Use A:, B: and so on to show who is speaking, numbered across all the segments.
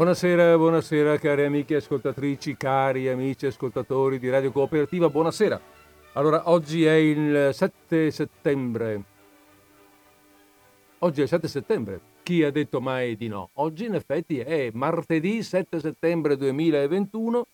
A: Buonasera, buonasera cari amiche ascoltatrici, cari amici ascoltatori di Radio Cooperativa, buonasera. Allora, oggi è il 7 settembre. Oggi è il 7 settembre. Chi ha detto mai di no? Oggi in effetti è martedì 7 settembre 2021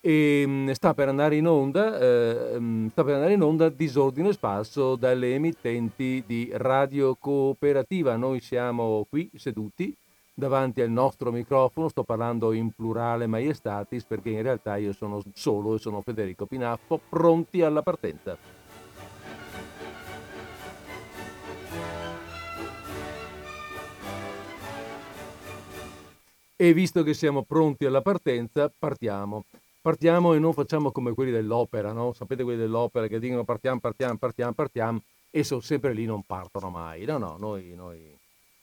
A: e mm, sta per andare in onda, eh, mm, sta per andare in onda disordine sparso dalle emittenti di Radio Cooperativa. Noi siamo qui seduti davanti al nostro microfono, sto parlando in plurale maiestatis perché in realtà io sono solo e sono Federico Pinaffo, pronti alla partenza. E visto che siamo pronti alla partenza, partiamo. Partiamo e non facciamo come quelli dell'opera, no? Sapete quelli dell'opera che dicono partiamo, partiamo, partiamo, partiamo e sono sempre lì, non partono mai. No, no, noi, noi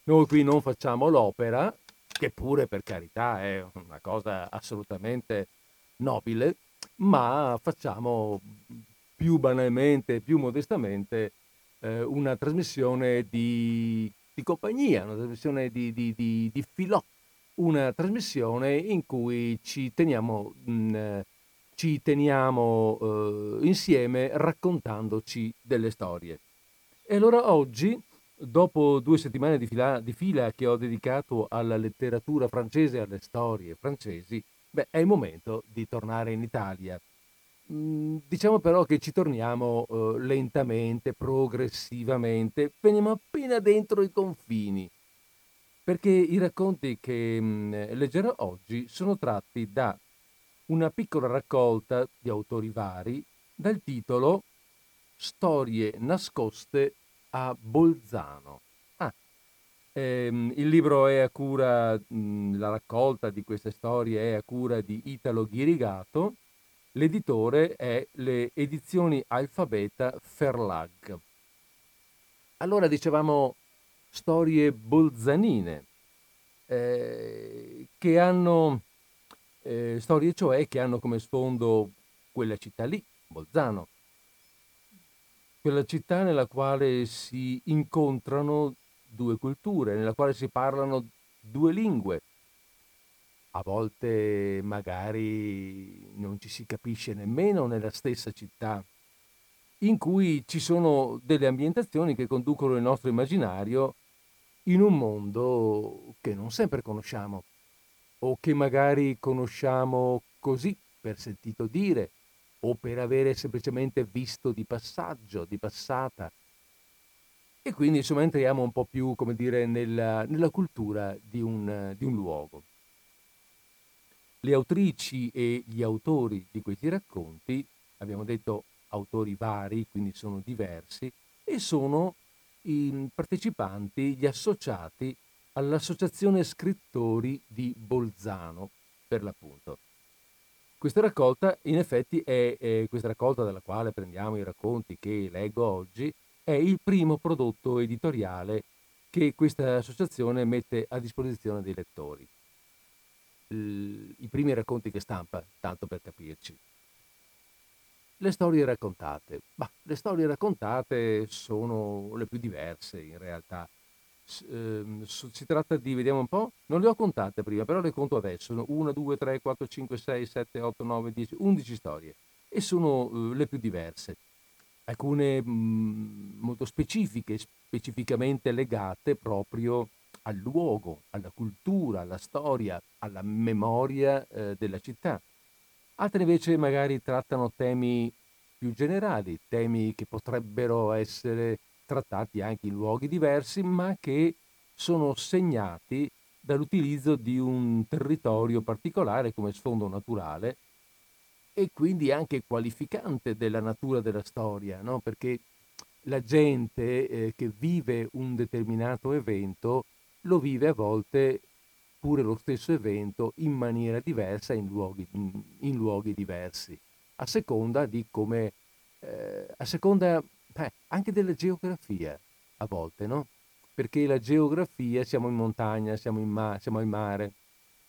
A: noi qui non facciamo l'opera, che pure per carità è una cosa assolutamente nobile, ma facciamo più banalmente, più modestamente eh, una trasmissione di, di, compagnia, una trasmissione di, di, di, di filò, una trasmissione in cui ci teniamo, mh, mm, ci teniamo eh, insieme raccontandoci delle storie. E allora oggi Dopo due settimane di fila, di fila, che ho dedicato alla letteratura francese e alle storie francesi, beh, è il momento di tornare in Italia. Mm, diciamo però che ci torniamo eh, lentamente, progressivamente, veniamo appena dentro i confini, perché i racconti che mm, leggerò oggi sono tratti da una piccola raccolta di autori vari dal titolo Storie nascoste a Bolzano. Ah, ehm, il libro è a cura, mh, la raccolta di queste storie è a cura di Italo Ghirigato, l'editore è le edizioni Alfabeta Ferlag. Allora dicevamo storie bolzanine, eh, che hanno, eh, storie cioè che hanno come sfondo quella città lì, Bolzano, quella città nella quale si incontrano due culture, nella quale si parlano due lingue. A volte magari non ci si capisce nemmeno nella stessa città, in cui ci sono delle ambientazioni che conducono il nostro immaginario in un mondo che non sempre conosciamo o che magari conosciamo così per sentito dire o per avere semplicemente visto di passaggio, di passata. E quindi insomma entriamo un po' più, come dire, nella, nella cultura di un, di un luogo. Le autrici e gli autori di questi racconti, abbiamo detto autori vari, quindi sono diversi, e sono i partecipanti, gli associati all'Associazione Scrittori di Bolzano, per l'appunto. Questa raccolta, in effetti, è, è questa raccolta dalla quale prendiamo i racconti che leggo oggi, è il primo prodotto editoriale che questa associazione mette a disposizione dei lettori. I primi racconti che stampa, tanto per capirci. Le storie raccontate. Bah, le storie raccontate sono le più diverse in realtà si tratta di, vediamo un po', non le ho contate prima, però le conto adesso, 1, 2, 3, 4, 5, 6, 7, 8, 9, 10, 11 storie e sono uh, le più diverse, alcune mm, molto specifiche, specificamente legate proprio al luogo, alla cultura, alla storia, alla memoria eh, della città. Altre invece magari trattano temi più generali, temi che potrebbero essere trattati anche in luoghi diversi, ma che sono segnati dall'utilizzo di un territorio particolare come sfondo naturale e quindi anche qualificante della natura della storia, no? perché la gente eh, che vive un determinato evento lo vive a volte pure lo stesso evento in maniera diversa in luoghi, in, luoghi diversi, a seconda di come, eh, a seconda Beh, anche della geografia a volte, no? Perché la geografia, siamo in montagna, siamo, in ma- siamo in mare,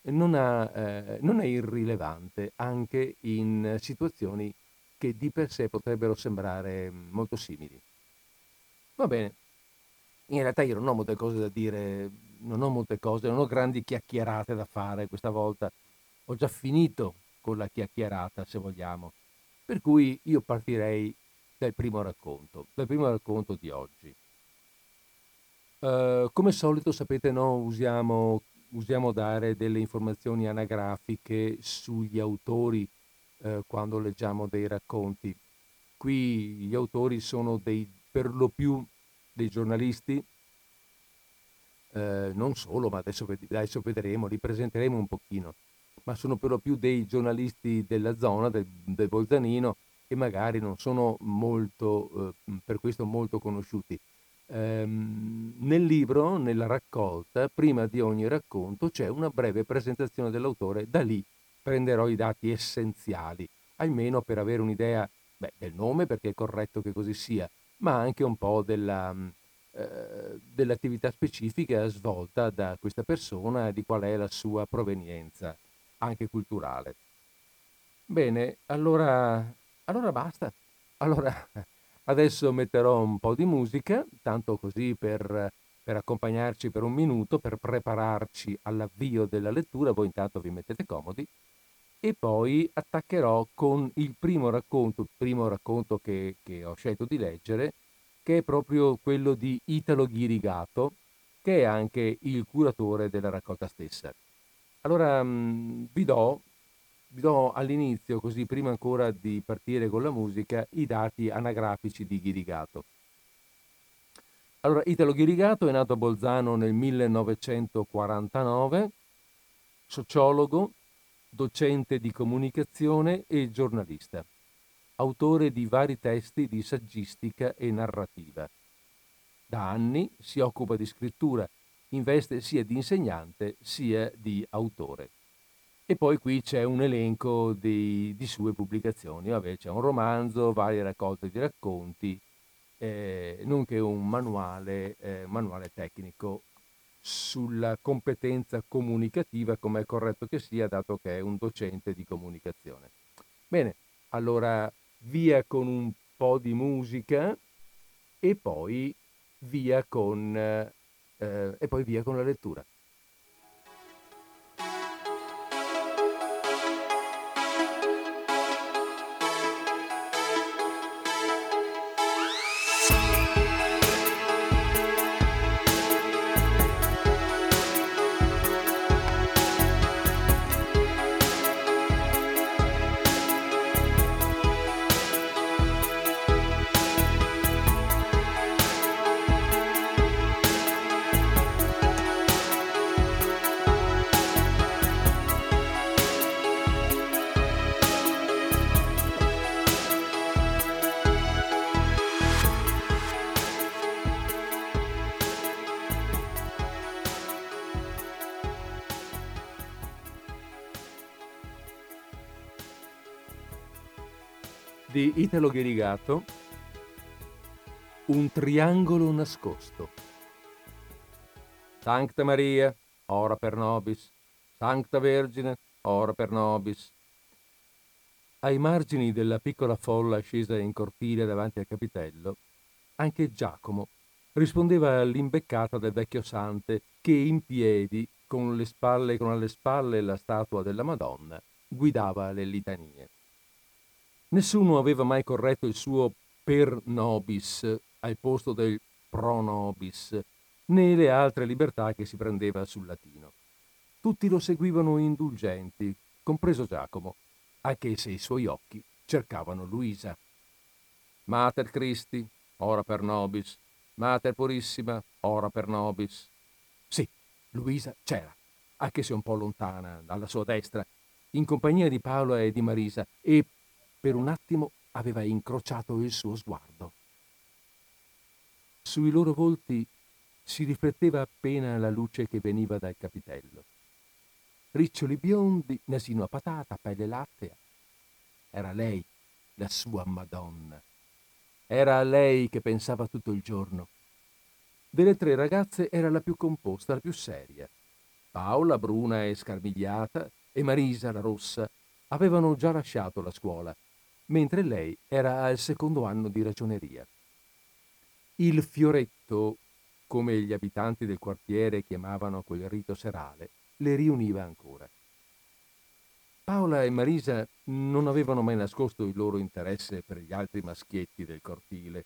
A: non, ha, eh, non è irrilevante anche in situazioni che di per sé potrebbero sembrare molto simili. Va bene, in realtà io non ho molte cose da dire non ho molte cose, non ho grandi chiacchierate da fare questa volta. Ho già finito con la chiacchierata, se vogliamo. Per cui io partirei dal primo racconto, dal primo racconto di oggi. Uh, come solito, sapete, no, usiamo, usiamo, dare delle informazioni anagrafiche sugli autori uh, quando leggiamo dei racconti. Qui gli autori sono dei, per lo più dei giornalisti, eh, non solo, ma adesso, adesso, vedremo, li presenteremo un pochino, ma sono per lo più dei giornalisti della zona, del, del Bolzanino, e magari non sono molto, eh, per questo molto conosciuti. Ehm, nel libro, nella raccolta, prima di ogni racconto c'è una breve presentazione dell'autore, da lì prenderò i dati essenziali, almeno per avere un'idea beh, del nome, perché è corretto che così sia, ma anche un po' della, eh, dell'attività specifica svolta da questa persona e di qual è la sua provenienza, anche culturale. Bene, allora, allora basta. Allora Adesso metterò un po' di musica, tanto così per, per accompagnarci per un minuto, per prepararci all'avvio della lettura, voi intanto vi mettete comodi, e poi attaccherò con il primo racconto, il primo racconto che, che ho scelto di leggere, che è proprio quello di Italo Ghirigato, che è anche il curatore della raccolta stessa. Allora mh, vi do vi do all'inizio, così prima ancora di partire con la musica, i dati anagrafici di Ghirigato. Allora, Italo Ghirigato è nato a Bolzano nel 1949, sociologo, docente di comunicazione e giornalista, autore di vari testi di saggistica e narrativa. Da anni si occupa di scrittura, in veste sia di insegnante sia di autore. E poi qui c'è un elenco di, di sue pubblicazioni. Vabbè, c'è un romanzo, varie raccolte di racconti, eh, nonché un manuale, eh, manuale tecnico sulla competenza comunicativa, come è corretto che sia, dato che è un docente di comunicazione. Bene, allora via con un po' di musica e poi via con, eh, e poi via con la lettura. Di Italo Gherigato Un triangolo nascosto. Sancta Maria, ora per nobis. Sancta Vergine, ora per nobis. Ai margini della piccola folla scesa in cortile davanti al capitello, anche Giacomo rispondeva all'imbeccata del vecchio Sante che in piedi, con le spalle con alle spalle la statua della Madonna, guidava le litanie. Nessuno aveva mai corretto il suo per nobis al posto del pro nobis, né le altre libertà che si prendeva sul latino. Tutti lo seguivano indulgenti, compreso Giacomo, anche se i suoi occhi cercavano Luisa. Mater Christi, ora per nobis, Mater Purissima, ora per nobis. Sì, Luisa c'era, anche se un po' lontana, alla sua destra, in compagnia di Paolo e di Marisa, e per un attimo aveva incrociato il suo sguardo. Sui loro volti si rifletteva appena la luce che veniva dal capitello. Riccioli biondi, nasino a patata, pelle lattea. Era lei, la sua Madonna. Era a lei che pensava tutto il giorno. Delle tre ragazze era la più composta, la più seria. Paola, bruna e scarmigliata, e Marisa, la rossa, avevano già lasciato la scuola mentre lei era al secondo anno di ragioneria. Il fioretto come gli abitanti del quartiere chiamavano quel rito serale, le riuniva ancora. Paola e Marisa non avevano mai nascosto il loro interesse per gli altri maschietti del cortile.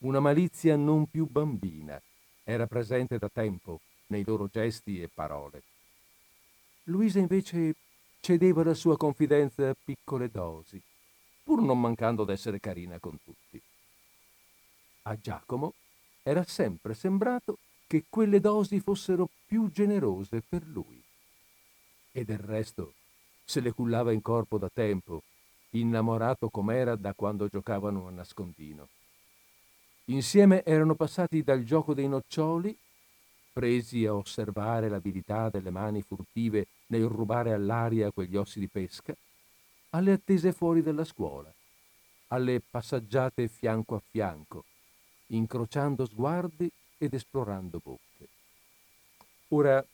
A: Una malizia non più bambina era presente da tempo nei loro gesti e parole. Luisa invece cedeva la sua confidenza a piccole dosi, pur non mancando d'essere carina con tutti. A Giacomo era sempre sembrato che quelle dosi fossero più generose per lui. E del resto se le cullava in corpo da tempo, innamorato com'era da quando giocavano a nascondino. Insieme erano passati dal gioco dei noccioli, presi a osservare l'abilità delle mani furtive nel rubare all'aria quegli ossi di pesca, alle attese fuori dalla scuola, alle passaggiate fianco a fianco, incrociando sguardi ed esplorando bocche. Ora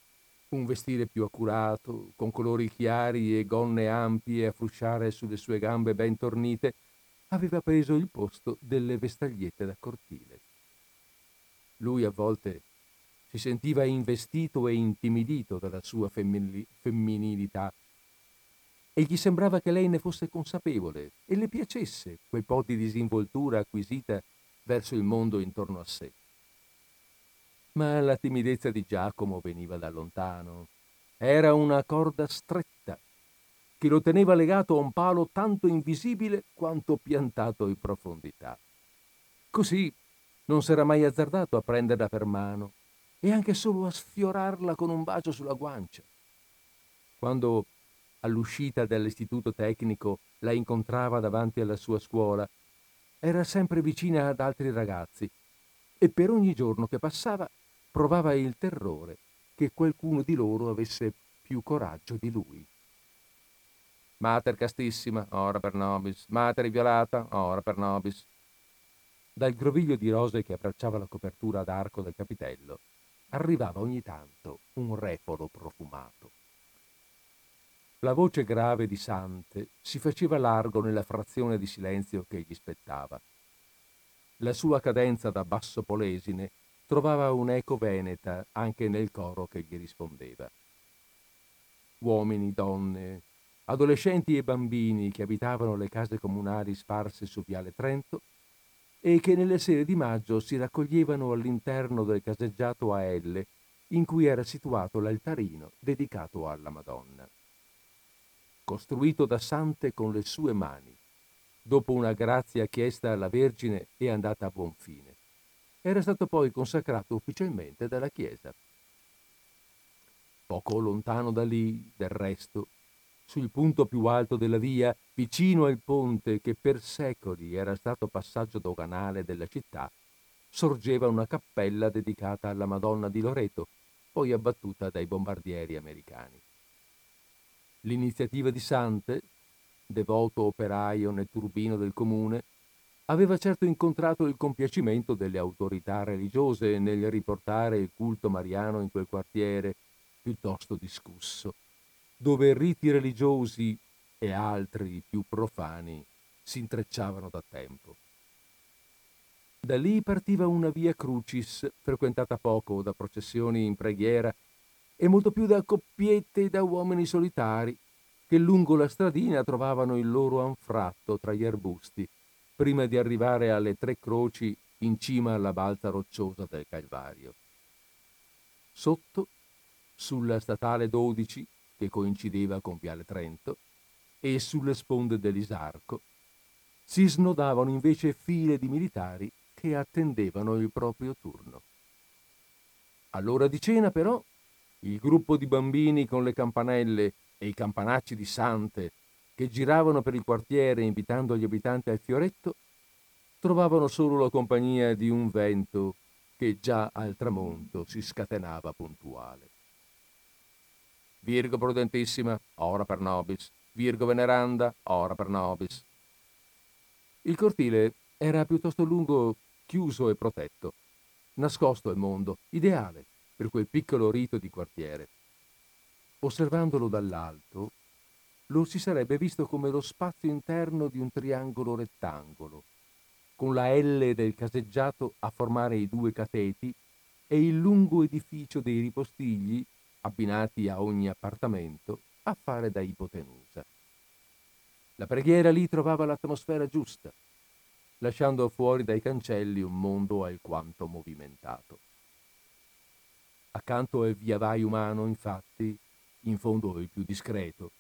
A: un vestire più accurato, con colori chiari e gonne ampie a frusciare sulle sue gambe ben tornite, aveva preso il posto delle vestagliette da cortile. Lui a volte si sentiva investito e intimidito dalla sua femminili- femminilità e gli sembrava che lei ne fosse consapevole e le piacesse quel po' di disinvoltura acquisita verso il mondo intorno a sé. Ma la timidezza di Giacomo veniva da lontano. Era una corda stretta che lo teneva legato a un palo tanto invisibile quanto piantato in profondità. Così non s'era mai azzardato a prenderla per mano e anche solo a sfiorarla con un bacio sulla guancia. Quando all'uscita dall'istituto tecnico la incontrava davanti alla sua scuola, era sempre vicina ad altri ragazzi e per ogni giorno che passava provava il terrore che qualcuno di loro avesse più coraggio di lui. Mater castissima, ora per nobis, mater violata, ora per nobis. Dal groviglio di rose che abbracciava la copertura ad arco del capitello arrivava ogni tanto un refolo profumato. La voce grave di Sante si faceva largo nella frazione di silenzio che gli spettava. La sua cadenza da basso polesine trovava un'eco veneta anche nel coro che gli rispondeva. Uomini, donne, adolescenti e bambini che abitavano le case comunali sparse su Viale Trento e che nelle sere di maggio si raccoglievano all'interno del caseggiato a L in cui era situato l'altarino dedicato alla Madonna. Costruito da Sante con le sue mani, dopo una grazia chiesta alla Vergine e andata a buon fine era stato poi consacrato ufficialmente dalla Chiesa. Poco lontano da lì, del resto, sul punto più alto della via, vicino al ponte che per secoli era stato passaggio doganale della città, sorgeva una cappella dedicata alla Madonna di Loreto, poi abbattuta dai bombardieri americani. L'iniziativa di Sante, devoto operaio nel turbino del comune, aveva certo incontrato il compiacimento delle autorità religiose nel riportare il culto mariano in quel quartiere piuttosto discusso, dove riti religiosi e altri più profani si intrecciavano da tempo. Da lì partiva una via Crucis, frequentata poco da processioni in preghiera e molto più da coppiette e da uomini solitari che lungo la stradina trovavano il loro anfratto tra gli arbusti prima di arrivare alle tre croci in cima alla balza rocciosa del Calvario. Sotto, sulla statale 12, che coincideva con Viale Trento, e sulle sponde dell'Isarco, si snodavano invece file di militari che attendevano il proprio turno. All'ora di cena, però, il gruppo di bambini con le campanelle e i campanacci di sante che giravano per il quartiere invitando gli abitanti al fioretto, trovavano solo la compagnia di un vento che già al tramonto si scatenava puntuale. Virgo prudentissima, ora per nobis. Virgo veneranda, ora per nobis. Il cortile era piuttosto lungo, chiuso e protetto, nascosto al mondo, ideale per quel piccolo rito di quartiere. Osservandolo dall'alto, lo si sarebbe visto come lo spazio interno di un triangolo rettangolo, con la L del caseggiato a formare i due cateti e il lungo edificio dei ripostigli, abbinati a ogni appartamento, a fare da ipotenusa. La preghiera lì trovava l'atmosfera giusta, lasciando fuori dai cancelli un mondo alquanto movimentato. Accanto al viavai umano, infatti, in fondo il più discreto,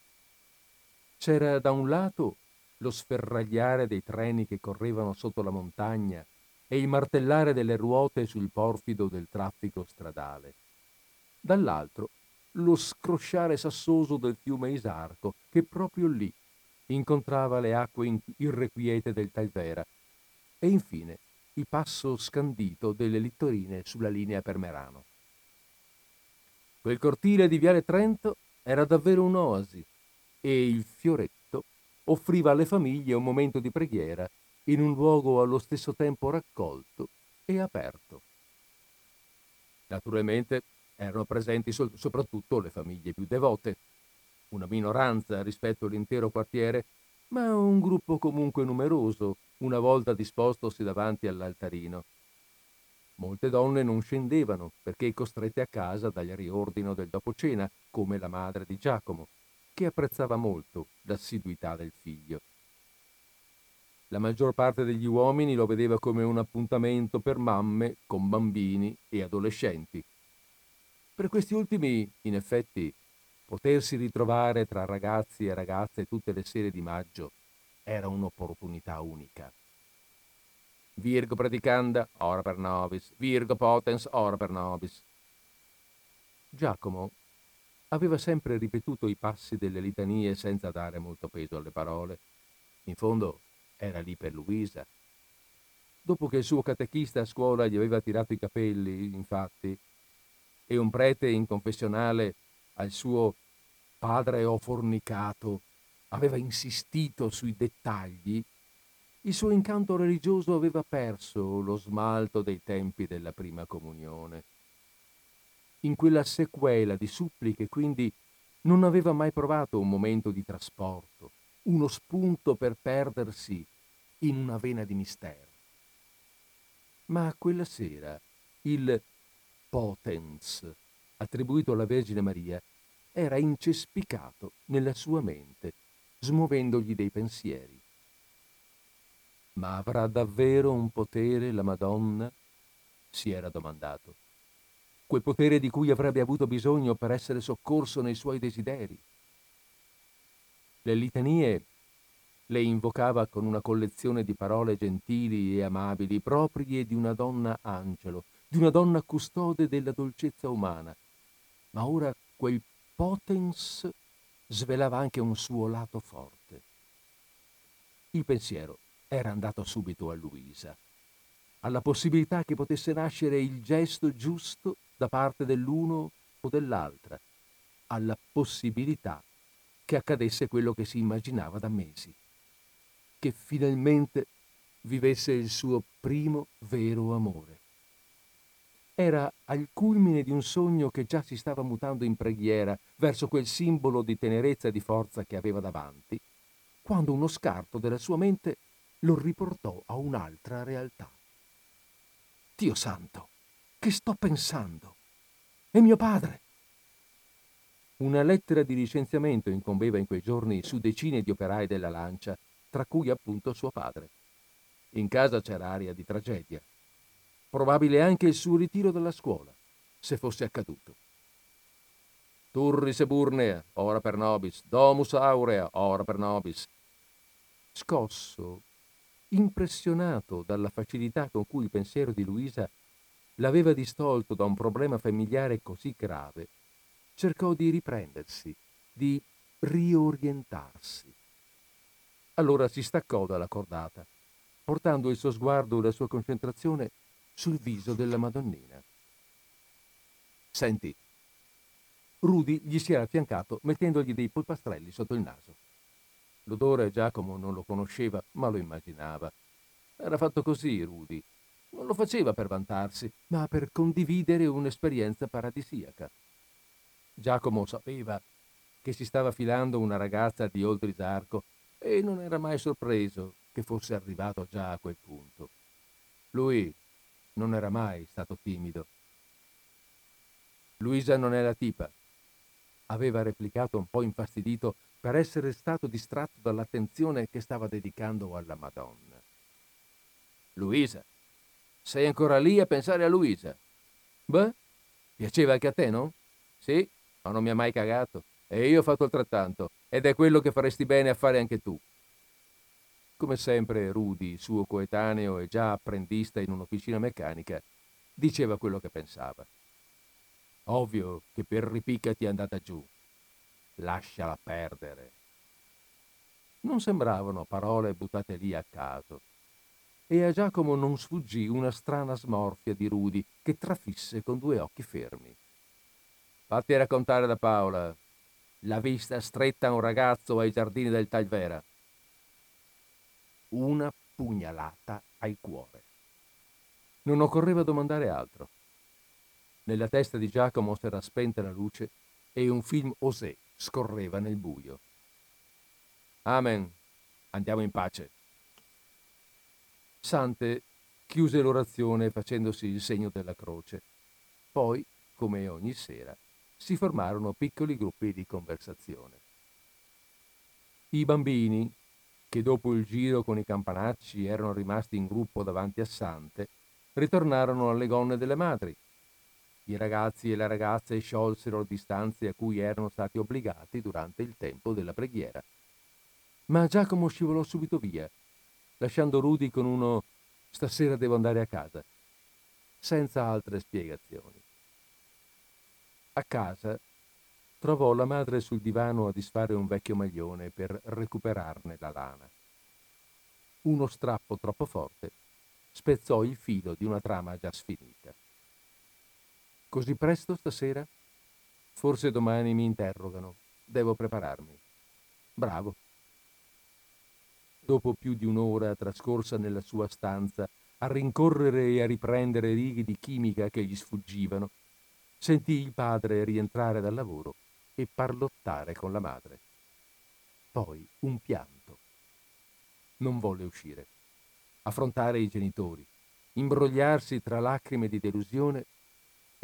A: c'era da un lato lo sferragliare dei treni che correvano sotto la montagna e il martellare delle ruote sul porfido del traffico stradale. Dall'altro lo scrosciare sassoso del fiume Isarco che proprio lì incontrava le acque irrequiete del Talvera e infine il passo scandito delle littorine sulla linea per Merano. Quel cortile di Viale Trento era davvero un'oasi e il fioretto offriva alle famiglie un momento di preghiera in un luogo allo stesso tempo raccolto e aperto. Naturalmente erano presenti so- soprattutto le famiglie più devote, una minoranza rispetto all'intero quartiere, ma un gruppo comunque numeroso, una volta dispostosi davanti all'altarino. Molte donne non scendevano perché costrette a casa dal riordino del dopocena, come la madre di Giacomo, che apprezzava molto l'assiduità del figlio. La maggior parte degli uomini lo vedeva come un appuntamento per mamme con bambini e adolescenti. Per questi ultimi, in effetti, potersi ritrovare tra ragazzi e ragazze tutte le sere di maggio era un'opportunità unica. Virgo predicanda, ora per nobis, Virgo potens, ora per nobis. Giacomo aveva sempre ripetuto i passi delle litanie senza dare molto peso alle parole. In fondo era lì per Luisa. Dopo che il suo catechista a scuola gli aveva tirato i capelli, infatti, e un prete in confessionale al suo padre ho fornicato aveva insistito sui dettagli, il suo incanto religioso aveva perso lo smalto dei tempi della prima comunione. In quella sequela di suppliche, quindi, non aveva mai provato un momento di trasporto, uno spunto per perdersi in una vena di mistero. Ma quella sera il potens attribuito alla Vergine Maria era incespicato nella sua mente, smuovendogli dei pensieri. Ma avrà davvero un potere la Madonna? si era domandato. Quel potere di cui avrebbe avuto bisogno per essere soccorso nei suoi desideri. Le litanie le invocava con una collezione di parole gentili e amabili, proprie di una donna angelo, di una donna custode della dolcezza umana. Ma ora quel potens svelava anche un suo lato forte. Il pensiero era andato subito a Luisa, alla possibilità che potesse nascere il gesto giusto da parte dell'uno o dell'altra, alla possibilità che accadesse quello che si immaginava da mesi, che finalmente vivesse il suo primo vero amore. Era al culmine di un sogno che già si stava mutando in preghiera verso quel simbolo di tenerezza e di forza che aveva davanti, quando uno scarto della sua mente lo riportò a un'altra realtà. Dio santo, che sto pensando? E mio padre? Una lettera di licenziamento incombeva in quei giorni su decine di operai della lancia, tra cui appunto suo padre. In casa c'era aria di tragedia. Probabile anche il suo ritiro dalla scuola, se fosse accaduto. Turris eburnea, ora per nobis, domus aurea, ora per nobis. Scosso, impressionato dalla facilità con cui il pensiero di Luisa l'aveva distolto da un problema familiare così grave, cercò di riprendersi, di riorientarsi. Allora si staccò dalla cordata, portando il suo sguardo e la sua concentrazione sul viso della Madonnina. Senti, Rudy gli si era affiancato mettendogli dei polpastrelli sotto il naso. L'odore Giacomo non lo conosceva, ma lo immaginava. Era fatto così, Rudy. Non lo faceva per vantarsi, ma per condividere un'esperienza paradisiaca. Giacomo sapeva che si stava filando una ragazza di Oltrisarco e non era mai sorpreso che fosse arrivato già a quel punto. Lui non era mai stato timido Luisa non è la tipa, aveva replicato un po' infastidito per essere stato distratto dall'attenzione che stava dedicando alla Madonna. Luisa, sei ancora lì a pensare a Luisa? Beh, piaceva anche a te, no? Sì, ma non mi ha mai cagato. E io ho fatto altrettanto, ed è quello che faresti bene a fare anche tu. Come sempre, Rudy, suo coetaneo e già apprendista in un'officina meccanica, diceva quello che pensava. Ovvio che per ripicca ti è andata giù. Lasciala perdere. Non sembravano parole buttate lì a caso. E a Giacomo non sfuggì una strana smorfia di Rudy che trafisse con due occhi fermi. Fatti raccontare da Paola. La vista stretta a un ragazzo ai giardini del Talvera. Una pugnalata al cuore. Non occorreva domandare altro. Nella testa di Giacomo s'era spenta la luce e un film osè scorreva nel buio. Amen. Andiamo in pace. Sante chiuse l'orazione facendosi il segno della croce. Poi, come ogni sera, si formarono piccoli gruppi di conversazione. I bambini, che dopo il giro con i campanacci erano rimasti in gruppo davanti a Sante, ritornarono alle gonne delle madri i ragazzi e le ragazze sciolsero le distanze a cui erano stati obbligati durante il tempo della preghiera. Ma Giacomo scivolò subito via, lasciando Rudy con uno stasera devo andare a casa, senza altre spiegazioni. A casa trovò la madre sul divano a disfare un vecchio maglione per recuperarne la lana. Uno strappo troppo forte spezzò il filo di una trama già sfinita. Così presto stasera? Forse domani mi interrogano. Devo prepararmi. Bravo. Dopo più di un'ora trascorsa nella sua stanza a rincorrere e a riprendere righe di chimica che gli sfuggivano, sentì il padre rientrare dal lavoro e parlottare con la madre. Poi un pianto. Non volle uscire, affrontare i genitori, imbrogliarsi tra lacrime di delusione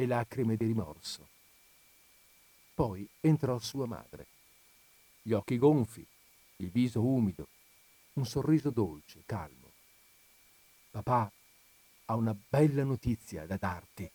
A: e lacrime di rimorso. Poi entrò sua madre. Gli occhi gonfi, il viso umido, un sorriso dolce, calmo. Papà ha una bella notizia da darti.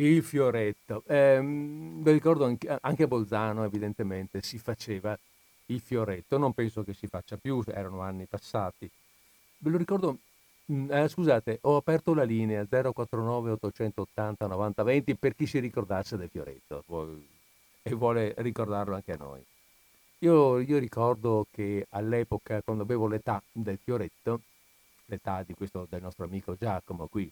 A: Il fioretto. Eh, vi ricordo anche, anche a Bolzano, evidentemente, si faceva il fioretto. Non penso che si faccia più, erano anni passati. Ve lo ricordo, mm, eh, scusate, ho aperto la linea 049 880 9020 per chi si ricordasse del fioretto e vuole ricordarlo anche a noi. Io, io ricordo che all'epoca, quando avevo l'età del fioretto, l'età questo, del nostro amico Giacomo qui.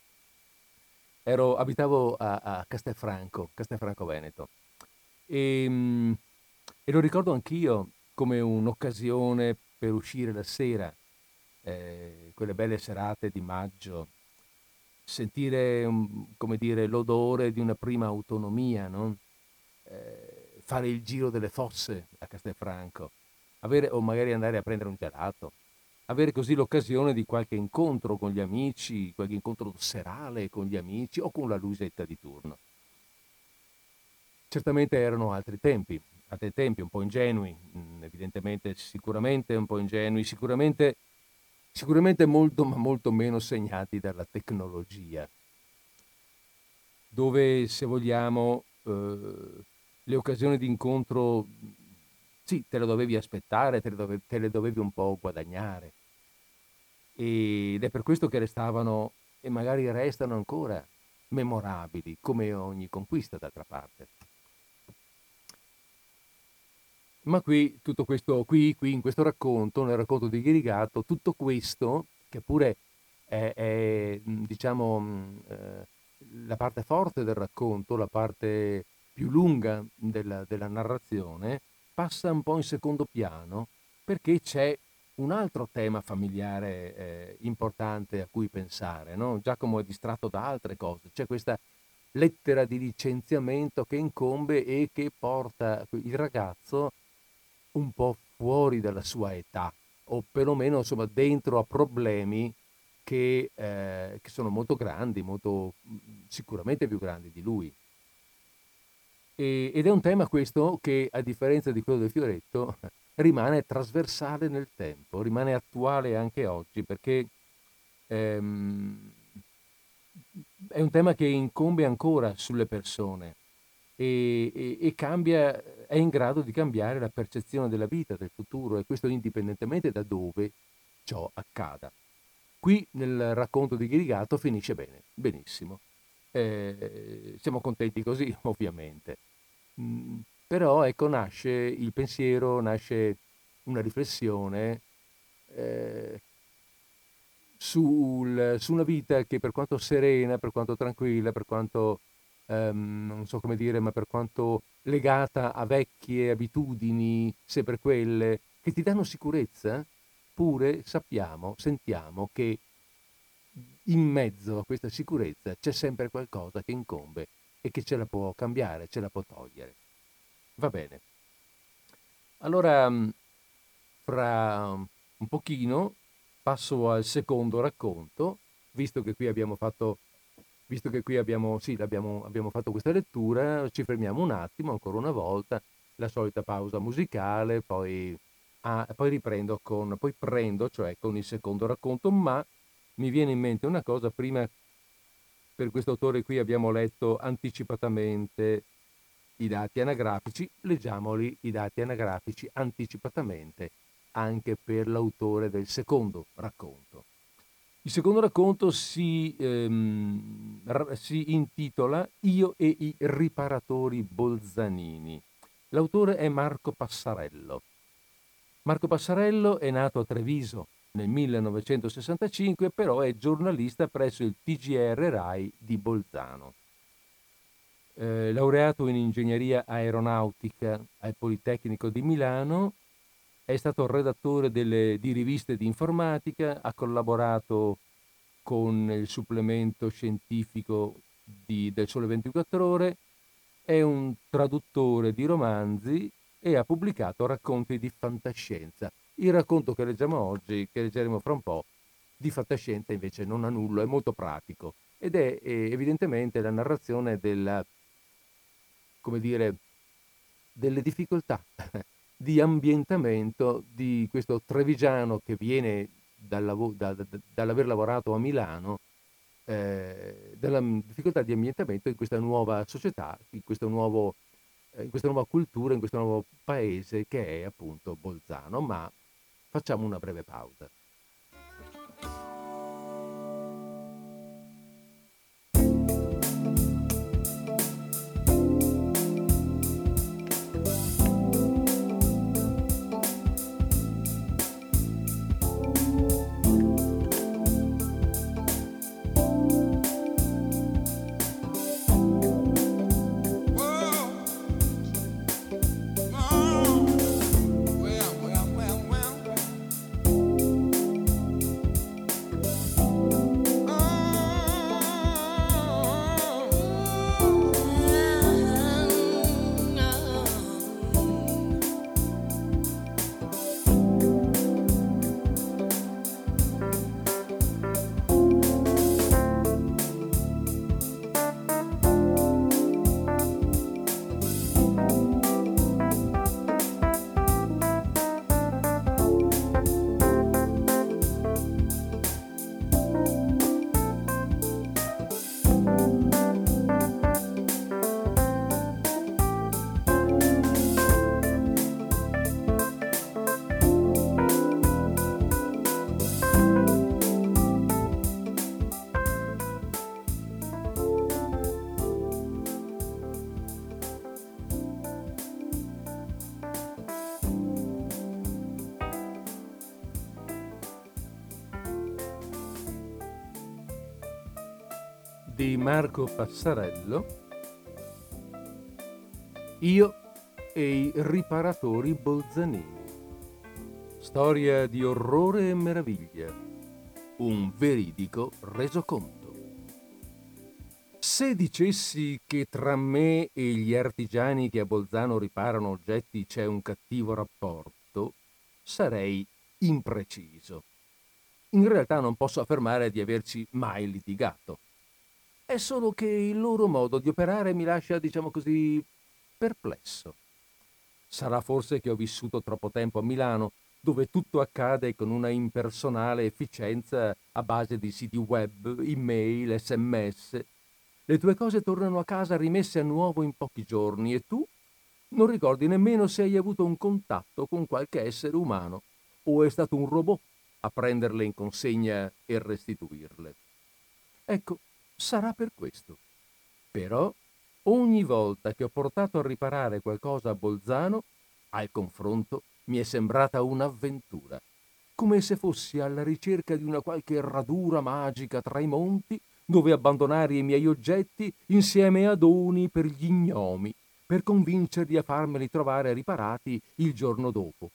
A: Ero, abitavo a, a Castelfranco, Castelfranco Veneto, E, ehm, e lo ricordo anch'io come un'occasione per uscire la sera, eh, quelle belle serate di maggio, sentire, come dire, l'odore di una prima autonomia, no? eh, fare il giro delle fosse a Castelfranco, avere, o magari andare a prendere un gelato, avere così l'occasione di qualche incontro con gli amici, qualche incontro serale con gli amici o con la lusetta di turno. Certamente erano altri tempi, altri tempi un po' ingenui, mm, evidentemente, sicuramente un po' ingenui, sicuramente, sicuramente molto, ma molto meno segnati dalla tecnologia, dove, se vogliamo, eh, le occasioni di incontro, sì, te le dovevi aspettare, te le, dovevi, te le dovevi un po' guadagnare. Ed è per questo che restavano, e magari restano ancora, memorabili, come ogni conquista d'altra parte. Ma qui, tutto questo, qui, qui in questo racconto, nel racconto di Ghirigato, tutto questo, che pure è, è diciamo, eh, la parte forte del racconto, la parte più lunga della, della narrazione, passa un po' in secondo piano perché c'è un altro tema familiare eh, importante a cui pensare. No? Giacomo è distratto da altre cose, c'è questa lettera di licenziamento che incombe e che porta il ragazzo un po' fuori dalla sua età o perlomeno insomma dentro a problemi che, eh, che sono molto grandi, molto, sicuramente più grandi di lui. E, ed è un tema questo che, a differenza di quello del fioretto, rimane trasversale nel tempo, rimane attuale anche oggi, perché ehm, è un tema che incombe ancora sulle persone e, e, e cambia, è in grado di cambiare la percezione della vita, del futuro, e questo indipendentemente da dove ciò accada. Qui nel racconto di Ghirigato finisce bene, benissimo. Eh, siamo contenti così, ovviamente. Mm, però ecco, nasce il pensiero, nasce una riflessione eh, sul, su una vita che per quanto serena, per quanto tranquilla, per quanto, ehm, non so come dire, ma per quanto legata a vecchie abitudini, sempre quelle, che ti danno sicurezza, pure sappiamo, sentiamo che in mezzo a questa sicurezza c'è sempre qualcosa che incombe e che ce la può cambiare, ce la può togliere. Va bene. Allora, mm, fra un pochino passo al secondo racconto, visto che qui abbiamo fatto, che qui abbiamo, sì, abbiamo, abbiamo fatto questa lettura, ci fermiamo un attimo, ancora una volta, la solita pausa musicale, poi, ah, poi riprendo con, poi prendo, cioè con il secondo racconto, ma mi viene in mente una cosa, prima per questo autore qui abbiamo letto anticipatamente i dati anagrafici, leggiamoli i dati anagrafici anticipatamente anche per l'autore del secondo racconto. Il secondo racconto si, ehm, si intitola Io e i riparatori Bolzanini. L'autore è Marco Passarello. Marco Passarello è nato a Treviso nel 1965, però è giornalista presso il TGR RAI di Bolzano. Eh, laureato in ingegneria aeronautica al Politecnico di Milano, è stato redattore delle, di riviste di informatica, ha collaborato con il supplemento scientifico di, del Sole 24 Ore, è un traduttore di romanzi e ha pubblicato racconti di fantascienza. Il racconto che leggiamo oggi, che leggeremo fra un po', di fantascienza invece non ha nulla, è molto pratico ed è, è evidentemente la narrazione della, come dire, delle difficoltà di ambientamento di questo trevigiano che viene dal, da, da, dall'aver lavorato a Milano, eh, della difficoltà di ambientamento in questa nuova società, in questo nuovo eh, in questa nuova cultura, in questo nuovo paese che è appunto Bolzano, ma Facciamo una breve pausa. Marco Passarello, Io e i riparatori bolzanini. Storia di orrore e meraviglia. Un veridico resoconto. Se dicessi che tra me e gli artigiani che a Bolzano riparano oggetti c'è un cattivo rapporto, sarei impreciso. In realtà non posso affermare di averci mai litigato. È solo che il loro modo di operare mi lascia, diciamo così, perplesso. Sarà forse che ho vissuto troppo tempo a Milano, dove tutto accade con una impersonale efficienza a base di siti web, email, sms. Le tue cose tornano a casa rimesse a nuovo in pochi giorni e tu non ricordi nemmeno se hai avuto un contatto con qualche essere umano o è stato un robot a prenderle in consegna e restituirle. Ecco, sarà per questo. Però ogni volta che ho portato a riparare qualcosa a Bolzano, al confronto mi è sembrata un'avventura, come se fossi alla ricerca di una qualche radura magica tra i monti dove abbandonare i miei oggetti insieme a doni per gli gnomi, per convincerli a farmeli trovare riparati il giorno dopo,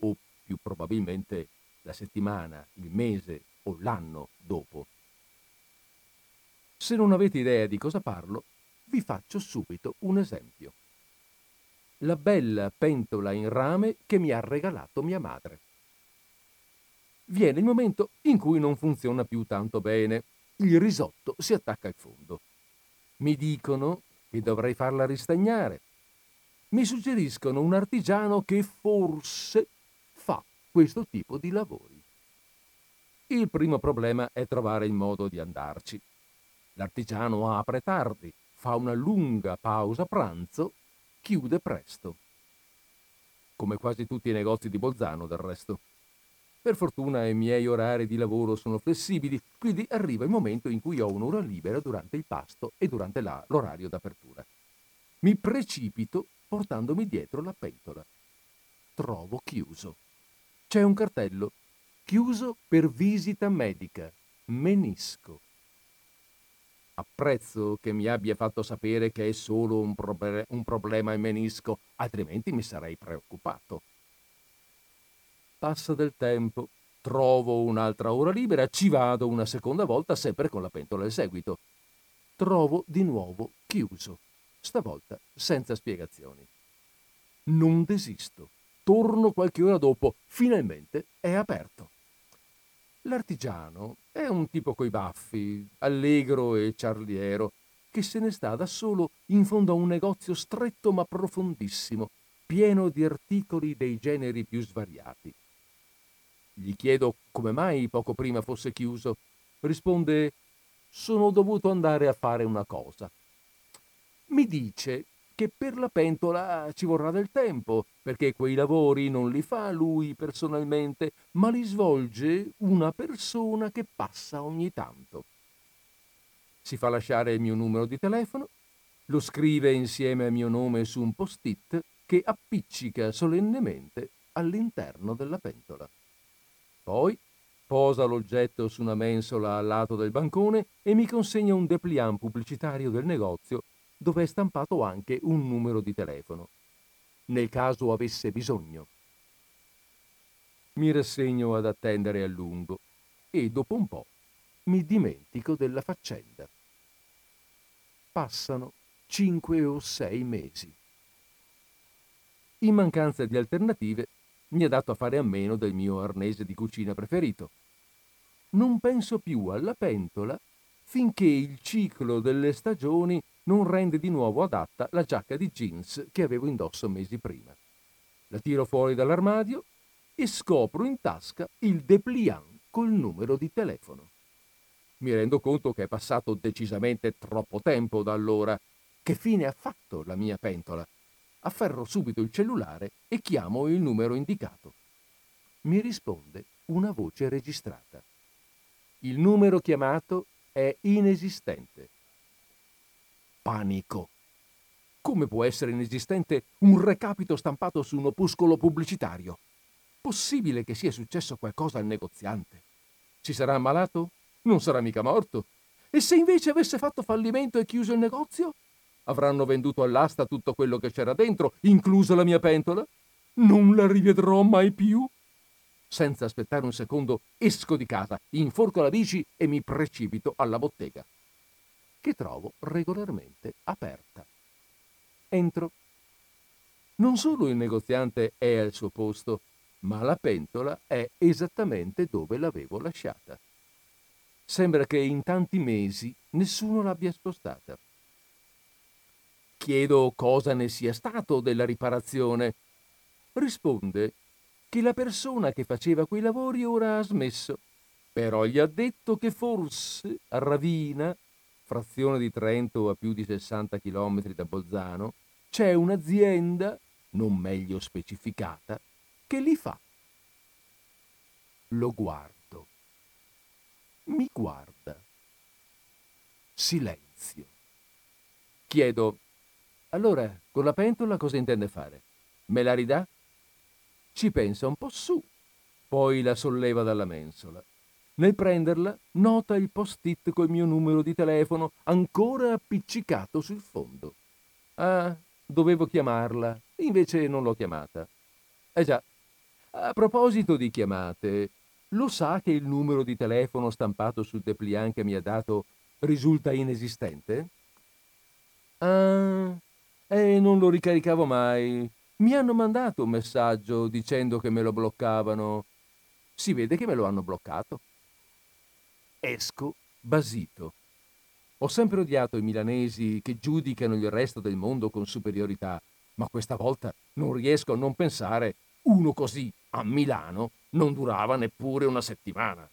A: o più probabilmente la settimana, il mese o l'anno dopo. Se non avete idea di cosa parlo, vi faccio subito un esempio. La bella pentola in rame che mi ha regalato mia madre. Viene il momento in cui non funziona più tanto bene. Il risotto si attacca al fondo. Mi dicono che dovrei farla ristagnare. Mi suggeriscono un artigiano che forse fa questo tipo di lavori. Il primo problema è trovare il modo di andarci. L'artigiano apre tardi, fa una lunga pausa pranzo, chiude presto. Come quasi tutti i negozi di Bolzano, del resto. Per fortuna i miei orari di lavoro sono flessibili, quindi arriva il momento in cui ho un'ora libera durante il pasto e durante la, l'orario d'apertura. Mi precipito portandomi dietro la pentola. Trovo chiuso. C'è un cartello. Chiuso per visita medica. Menisco. Apprezzo che mi abbia fatto sapere che è solo un, proble- un problema il menisco, altrimenti mi sarei preoccupato. Passa del tempo, trovo un'altra ora libera, ci vado una seconda volta, sempre con la pentola al seguito. Trovo di nuovo chiuso, stavolta senza spiegazioni. Non desisto. Torno qualche ora dopo, finalmente è aperto. L'artigiano è un tipo coi baffi, allegro e ciarliero, che se ne sta da solo in fondo a un negozio stretto ma profondissimo, pieno di articoli dei generi più svariati. Gli chiedo come mai poco prima fosse chiuso. Risponde sono dovuto andare a fare una cosa. Mi dice che per la pentola ci vorrà del tempo, perché quei lavori non li fa lui personalmente, ma li svolge una persona che passa ogni tanto. Si fa lasciare il mio numero di telefono, lo scrive insieme al mio nome su un post-it che appiccica solennemente all'interno della pentola. Poi posa l'oggetto su una mensola al lato del bancone e mi consegna un dépliant pubblicitario del negozio dove è stampato anche un numero di telefono, nel caso avesse bisogno. Mi rassegno ad attendere a lungo e dopo un po' mi dimentico della faccenda. Passano cinque o sei mesi. In mancanza di alternative, mi ha dato a fare a meno del mio arnese di cucina preferito. Non penso più alla pentola finché il ciclo delle stagioni non rende di nuovo adatta la giacca di jeans che avevo indosso mesi prima. La tiro fuori dall'armadio e scopro in tasca il dépliant col numero di telefono. Mi rendo conto che è passato decisamente troppo tempo da allora. Che fine ha fatto la mia pentola? Afferro subito il cellulare e chiamo il numero indicato. Mi risponde una voce registrata. Il numero chiamato è inesistente panico. Come può essere inesistente un recapito stampato su un opuscolo pubblicitario? Possibile che sia successo qualcosa al negoziante? Si sarà ammalato? Non sarà mica morto? E se invece avesse fatto fallimento e chiuso il negozio? Avranno venduto all'asta tutto quello che c'era dentro, inclusa la mia pentola? Non la rivedrò mai più? Senza aspettare un secondo, esco di casa, inforco la bici e mi precipito alla bottega, che trovo regolarmente aperta. Entro. Non solo il negoziante è al suo posto, ma la pentola è esattamente dove l'avevo lasciata. Sembra che in tanti mesi nessuno l'abbia spostata. Chiedo cosa ne sia stato della riparazione. Risponde che la persona che faceva quei lavori ora ha smesso, però gli ha detto che forse Ravina, frazione di Trento a più di 60 km da Bolzano, c'è un'azienda, non meglio specificata, che li fa. Lo guardo. Mi guarda. Silenzio. Chiedo, allora, con la pentola cosa intende fare? Me la ridà? Ci pensa un po' su, poi la solleva dalla mensola. Nel prenderla, nota il post-it col mio numero di telefono ancora appiccicato sul fondo. Ah, dovevo chiamarla, invece non l'ho chiamata. Eh già, a proposito di chiamate, lo sa che il numero di telefono stampato sul dépliant che mi ha dato risulta inesistente? Ah, e non lo ricaricavo mai. Mi hanno mandato un messaggio dicendo che me lo bloccavano. Si vede che me lo hanno bloccato. Esco basito. Ho sempre odiato i milanesi che giudicano il resto del mondo con superiorità, ma questa volta non riesco a non pensare uno così a Milano non durava neppure una settimana.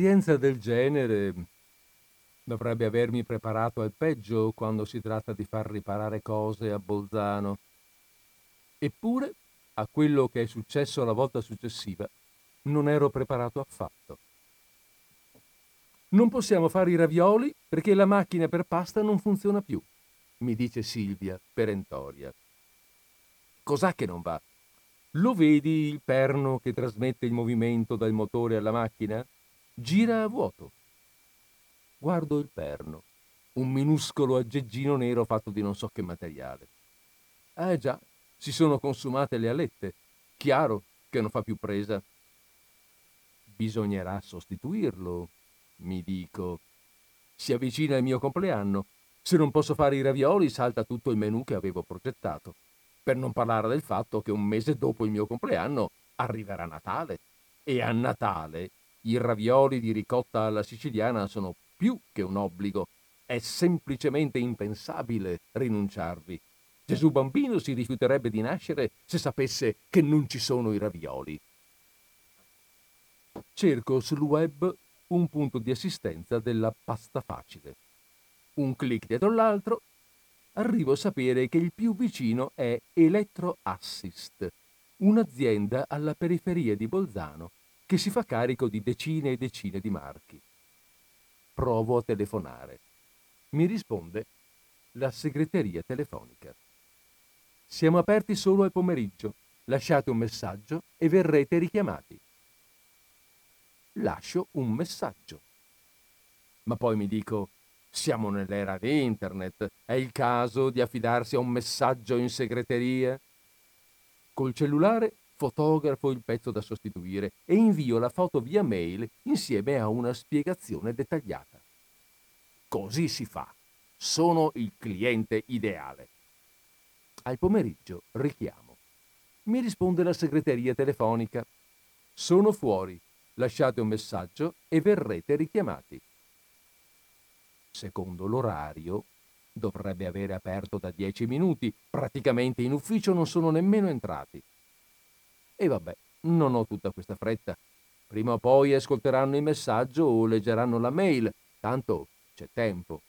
A: Un'esperienza del genere dovrebbe avermi preparato al peggio quando si tratta di far riparare cose a Bolzano. Eppure, a quello che è successo la volta successiva, non ero preparato affatto. Non possiamo fare i ravioli perché la macchina per pasta non funziona più, mi dice Silvia, perentoria. Cos'ha che non va? Lo vedi il perno che trasmette il movimento dal motore alla macchina? Gira a vuoto. Guardo il perno, un minuscolo aggeggino nero fatto di non so che materiale. Eh già, si sono consumate le alette. Chiaro che non fa più presa. Bisognerà sostituirlo, mi dico. Si avvicina il mio compleanno. Se non posso fare i ravioli, salta tutto il menù che avevo progettato. Per non parlare del fatto che un mese dopo il mio compleanno arriverà Natale. E a Natale i ravioli di ricotta alla siciliana sono più che un obbligo. È semplicemente impensabile rinunciarvi. Gesù bambino si rifiuterebbe di nascere se sapesse che non ci sono i ravioli. Cerco sul web un punto di assistenza della pasta facile. Un clic dietro l'altro, arrivo a sapere che il più vicino è Electro Assist, un'azienda alla periferia di Bolzano che si fa carico di decine e decine di marchi. Provo a telefonare. Mi risponde la segreteria telefonica. Siamo aperti solo al pomeriggio. Lasciate un messaggio e verrete richiamati. Lascio un messaggio. Ma poi mi dico, siamo nell'era di internet, è il caso di affidarsi a un messaggio in segreteria? Col cellulare fotografo il pezzo da sostituire e invio la foto via mail insieme a una spiegazione dettagliata. Così si fa. sono il cliente ideale. Al pomeriggio richiamo. Mi risponde la segreteria telefonica. Sono fuori, lasciate un messaggio e verrete richiamati. Secondo l'orario, dovrebbe avere aperto da dieci minuti, praticamente in ufficio non sono nemmeno entrati. E vabbè, non ho tutta questa fretta. Prima o poi ascolteranno il messaggio o leggeranno la mail, tanto c'è tempo.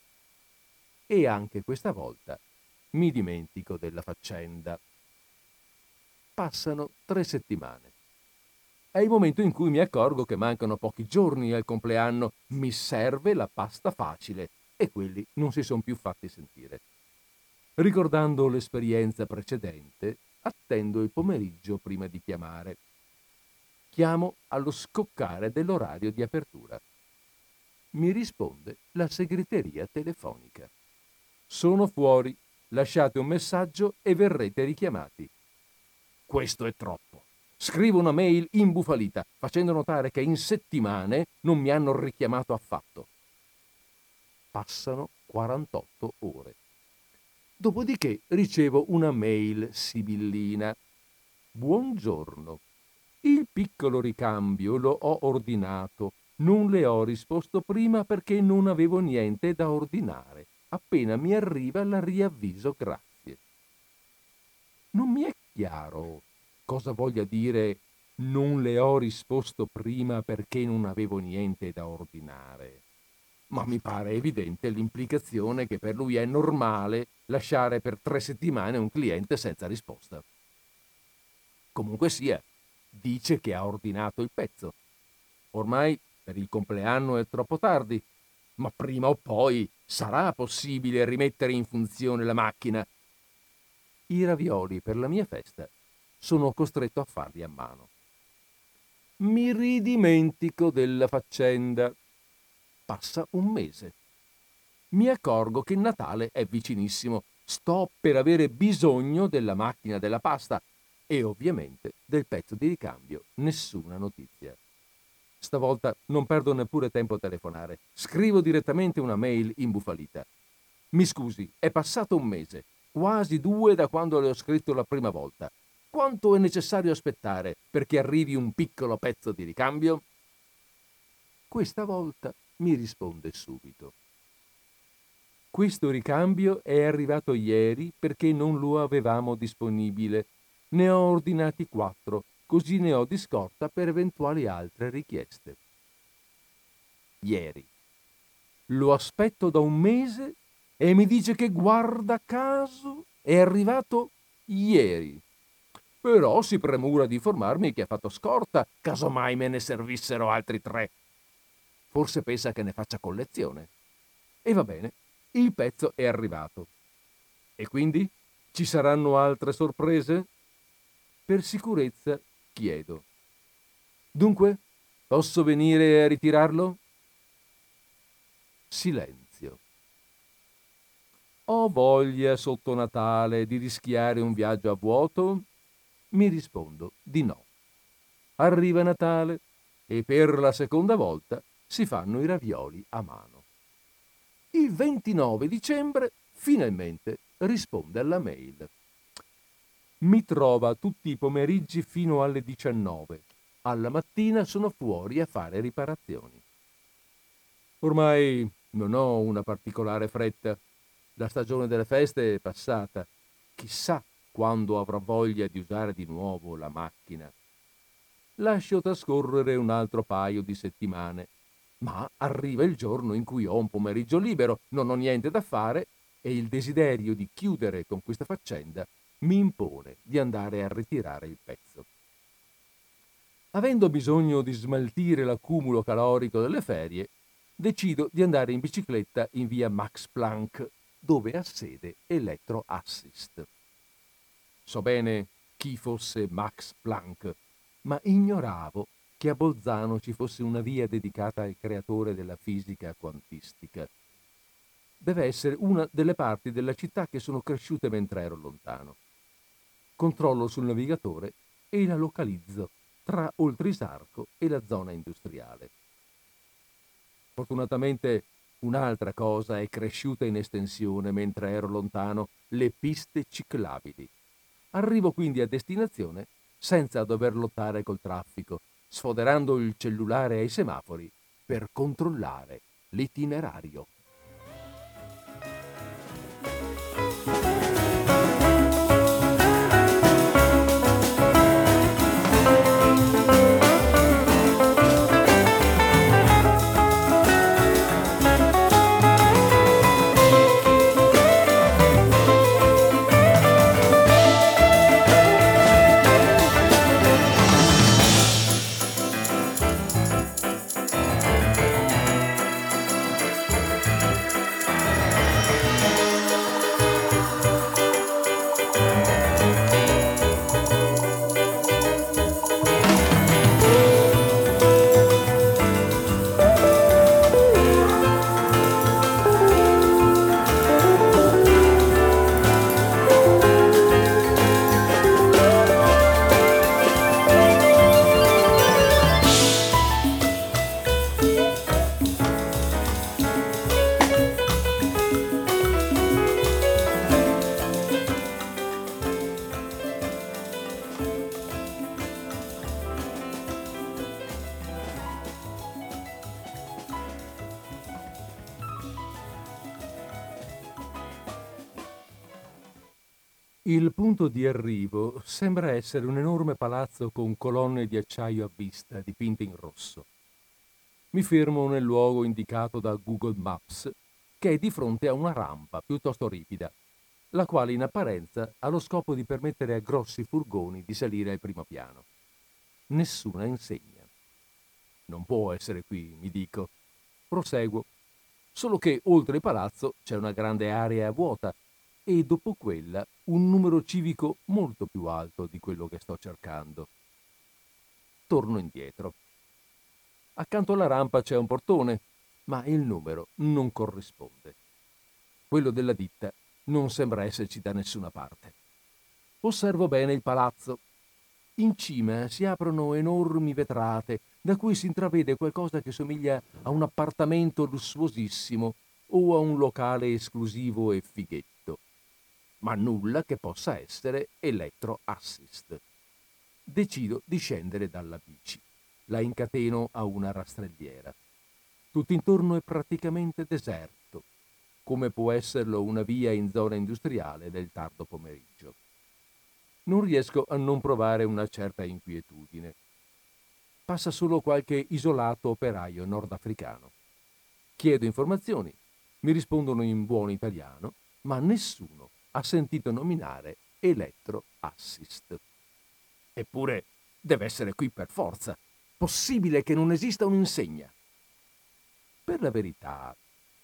A: E anche questa volta mi dimentico della faccenda. Passano tre settimane. È il momento in cui mi accorgo che mancano pochi giorni al compleanno. Mi serve la pasta facile e quelli non si sono più fatti sentire. Ricordando l'esperienza precedente, attendo il pomeriggio prima di chiamare. Chiamo allo scoccare dell'orario di apertura. Mi risponde la segreteria telefonica. Sono fuori, lasciate un messaggio e verrete richiamati. Questo è troppo. Scrivo una mail imbufalita, facendo notare che in settimane non mi hanno richiamato affatto. Passano 48 ore. Dopodiché ricevo una mail sibillina. Buongiorno. Il piccolo ricambio lo ho ordinato. Non le ho risposto prima perché non avevo niente da ordinare. Appena mi arriva la riavviso grazie. Non mi è chiaro cosa voglia dire non le ho risposto prima perché non avevo niente da ordinare. Ma mi pare evidente l'implicazione che per lui è normale lasciare per tre settimane un cliente senza risposta. Comunque sia, dice che ha ordinato il pezzo. Ormai per il compleanno è troppo tardi, ma prima o poi sarà possibile rimettere in funzione la macchina. I ravioli per la mia festa sono costretto a farli a mano. Mi ridimentico della faccenda. Passa un mese. Mi accorgo che Natale è vicinissimo. Sto per avere bisogno della macchina della pasta e ovviamente del pezzo di ricambio. Nessuna notizia. Stavolta non perdo neppure tempo a telefonare. Scrivo direttamente una mail imbufalita. Mi scusi, è passato un mese, quasi due da quando le ho scritto la prima volta. Quanto è necessario aspettare perché arrivi un piccolo pezzo di ricambio? Questa volta mi risponde subito. Questo ricambio è arrivato ieri perché non lo avevamo disponibile. Ne ho ordinati quattro, così ne ho di scorta per eventuali altre richieste. Ieri. Lo aspetto da un mese e mi dice che guarda caso è arrivato ieri. Però si premura di informarmi che ha fatto scorta, casomai me ne servissero altri tre. Forse pensa che ne faccia collezione. E va bene, il pezzo è arrivato. E quindi ci saranno altre sorprese? Per sicurezza chiedo. Dunque, posso venire a ritirarlo? Silenzio. Ho voglia sotto Natale di rischiare un viaggio a vuoto? Mi rispondo di no. Arriva Natale e per la seconda volta si fanno i ravioli a mano. Il 29 dicembre finalmente risponde alla mail. Mi trova tutti i pomeriggi fino alle 19. Alla mattina sono fuori a fare riparazioni. Ormai non ho una particolare fretta. La stagione delle feste è passata. Chissà quando avrò voglia di usare di nuovo la macchina. Lascio trascorrere un altro paio di settimane, ma arriva il giorno in cui ho un pomeriggio libero, non ho niente da fare e il desiderio di chiudere con questa faccenda mi impone di andare a ritirare il pezzo. Avendo bisogno di smaltire l'accumulo calorico delle ferie, decido di andare in bicicletta in via Max Planck, dove ha sede Electro Assist. So bene chi fosse Max Planck, ma ignoravo che a Bolzano ci fosse una via dedicata al creatore della fisica quantistica. Deve essere una delle parti della città che sono cresciute mentre ero lontano. Controllo sul navigatore e la localizzo tra Oltrisarco e la zona industriale. Fortunatamente Un'altra cosa è cresciuta in estensione mentre ero lontano, le piste ciclabili. Arrivo quindi a destinazione senza dover lottare col traffico, sfoderando il cellulare ai semafori per controllare l'itinerario. Punto di arrivo sembra essere un enorme palazzo con colonne di acciaio a vista dipinte in rosso. Mi fermo nel luogo indicato da Google Maps, che è di fronte a una rampa piuttosto ripida, la quale in apparenza ha lo scopo di permettere a grossi furgoni di salire al primo piano. Nessuna insegna. Non può essere qui, mi dico. Proseguo. Solo che oltre il palazzo c'è una grande area vuota e dopo quella un numero civico molto più alto di quello che sto cercando. Torno indietro. Accanto alla rampa c'è un portone, ma il numero non corrisponde. Quello della ditta non sembra esserci da nessuna parte. Osservo bene il palazzo. In cima si aprono enormi vetrate da cui si intravede qualcosa che somiglia a un appartamento lussuosissimo o a un locale esclusivo e fighetto ma nulla che possa essere electro assist. Decido di scendere dalla bici. La incateno a una rastrelliera. Tutto intorno è praticamente deserto, come può esserlo una via in zona industriale del tardo pomeriggio. Non riesco a non provare una certa inquietudine. Passa solo qualche isolato operaio nordafricano. Chiedo informazioni, mi rispondono in buon italiano, ma nessuno ha sentito nominare Electro Assist. Eppure deve essere qui per forza. Possibile che non esista un'insegna. Per la verità,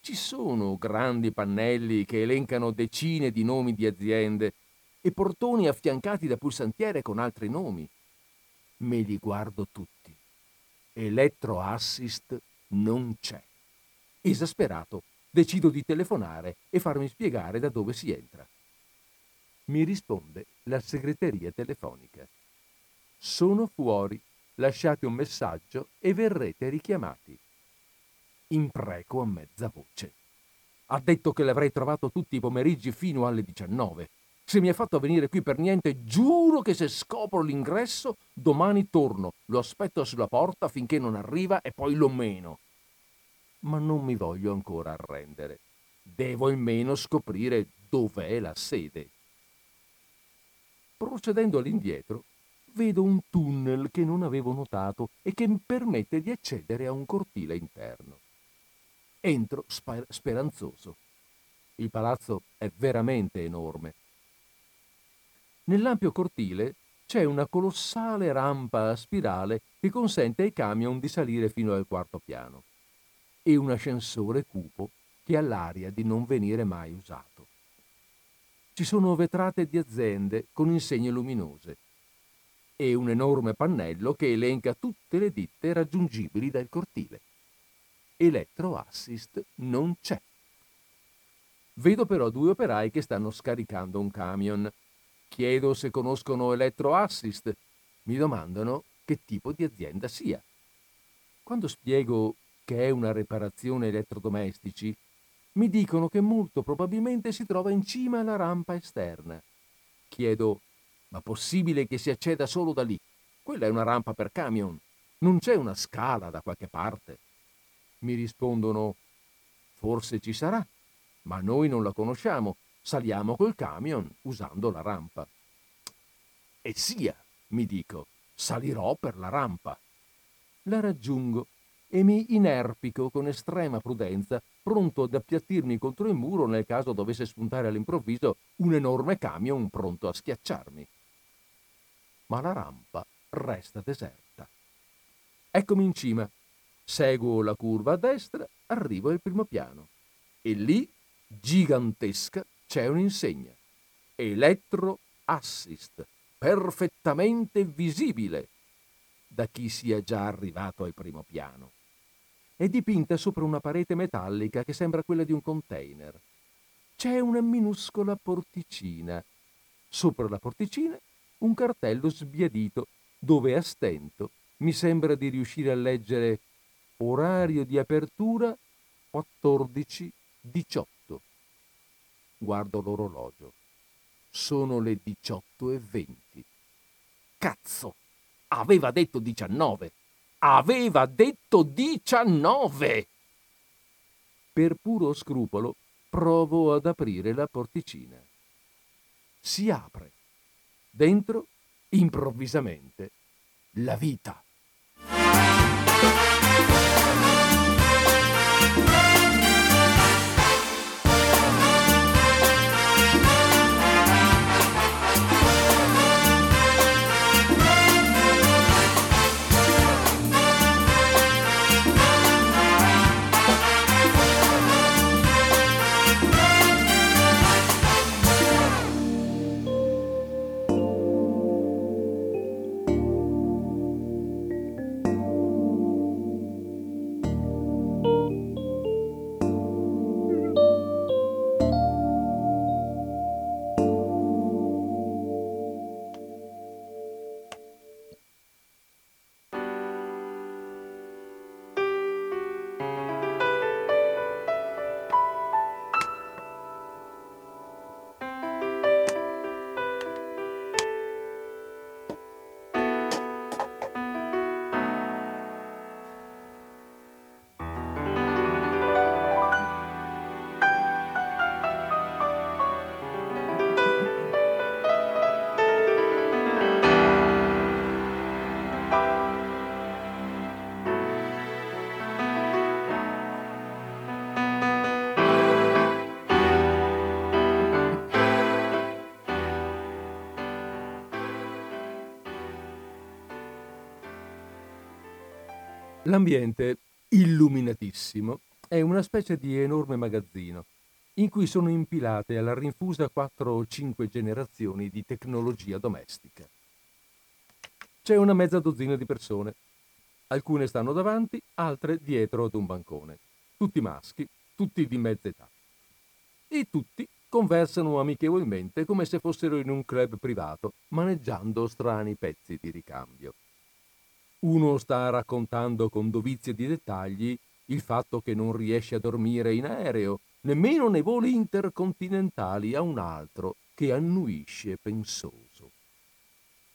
A: ci sono grandi pannelli che elencano decine di nomi di aziende e portoni affiancati da pulsantiere con altri nomi. Me li guardo tutti. Electro Assist non c'è. Esasperato, decido di telefonare e farmi spiegare da dove si entra mi risponde la segreteria telefonica. Sono fuori, lasciate un messaggio e verrete richiamati. Impreco a mezza voce. Ha detto che l'avrei trovato tutti i pomeriggi fino alle 19. Se mi ha fatto venire qui per niente, giuro che se scopro l'ingresso, domani torno, lo aspetto sulla porta finché non arriva e poi lo meno. Ma non mi voglio ancora arrendere. Devo almeno scoprire dov'è la sede. Procedendo all'indietro, vedo un tunnel che non avevo notato e che mi permette di accedere a un cortile interno. Entro sper- speranzoso. Il palazzo è veramente enorme. Nell'ampio cortile c'è una colossale rampa a spirale che consente ai camion di salire fino al quarto piano e un ascensore cupo che ha l'aria di non venire mai usato ci sono vetrate di aziende con insegne luminose e un enorme pannello che elenca tutte le ditte raggiungibili dal cortile. Electro Assist non c'è. Vedo però due operai che stanno scaricando un camion. Chiedo se conoscono Electro Assist. Mi domandano che tipo di azienda sia. Quando spiego che è una reparazione elettrodomestici, mi dicono che molto probabilmente si trova in cima alla rampa esterna. Chiedo, ma possibile che si acceda solo da lì? Quella è una rampa per camion. Non c'è una scala da qualche parte. Mi rispondono, forse ci sarà, ma noi non la conosciamo. Saliamo col camion usando la rampa. E sia, mi dico, salirò per la rampa. La raggiungo e mi inerpico con estrema prudenza, pronto ad appiattirmi contro il muro nel caso dovesse spuntare all'improvviso un enorme camion pronto a schiacciarmi. Ma la rampa resta deserta. Eccomi in cima, seguo la curva a destra, arrivo al primo piano e lì, gigantesca, c'è un'insegna. Electro Assist, perfettamente visibile da chi sia già arrivato al primo piano è dipinta sopra una parete metallica che sembra quella di un container. C'è una minuscola porticina. Sopra la porticina un cartello sbiadito dove a stento mi sembra di riuscire a leggere orario di apertura 14-18. Guardo l'orologio. Sono le 18.20. Cazzo! Aveva detto 19. Aveva detto 19! Per puro scrupolo provo ad aprire la porticina. Si apre. Dentro, improvvisamente, la vita. L'ambiente, illuminatissimo, è una specie di enorme magazzino in cui sono impilate alla rinfusa quattro o cinque generazioni di tecnologia domestica. C'è una mezza dozzina di persone. Alcune stanno davanti, altre dietro ad un bancone. Tutti maschi, tutti di mezza età. E tutti conversano amichevolmente come se fossero in un club privato, maneggiando strani pezzi di ricambio. Uno sta raccontando con dovizia di dettagli il fatto che non riesce a dormire in aereo, nemmeno nei voli intercontinentali, a un altro che annuisce pensoso.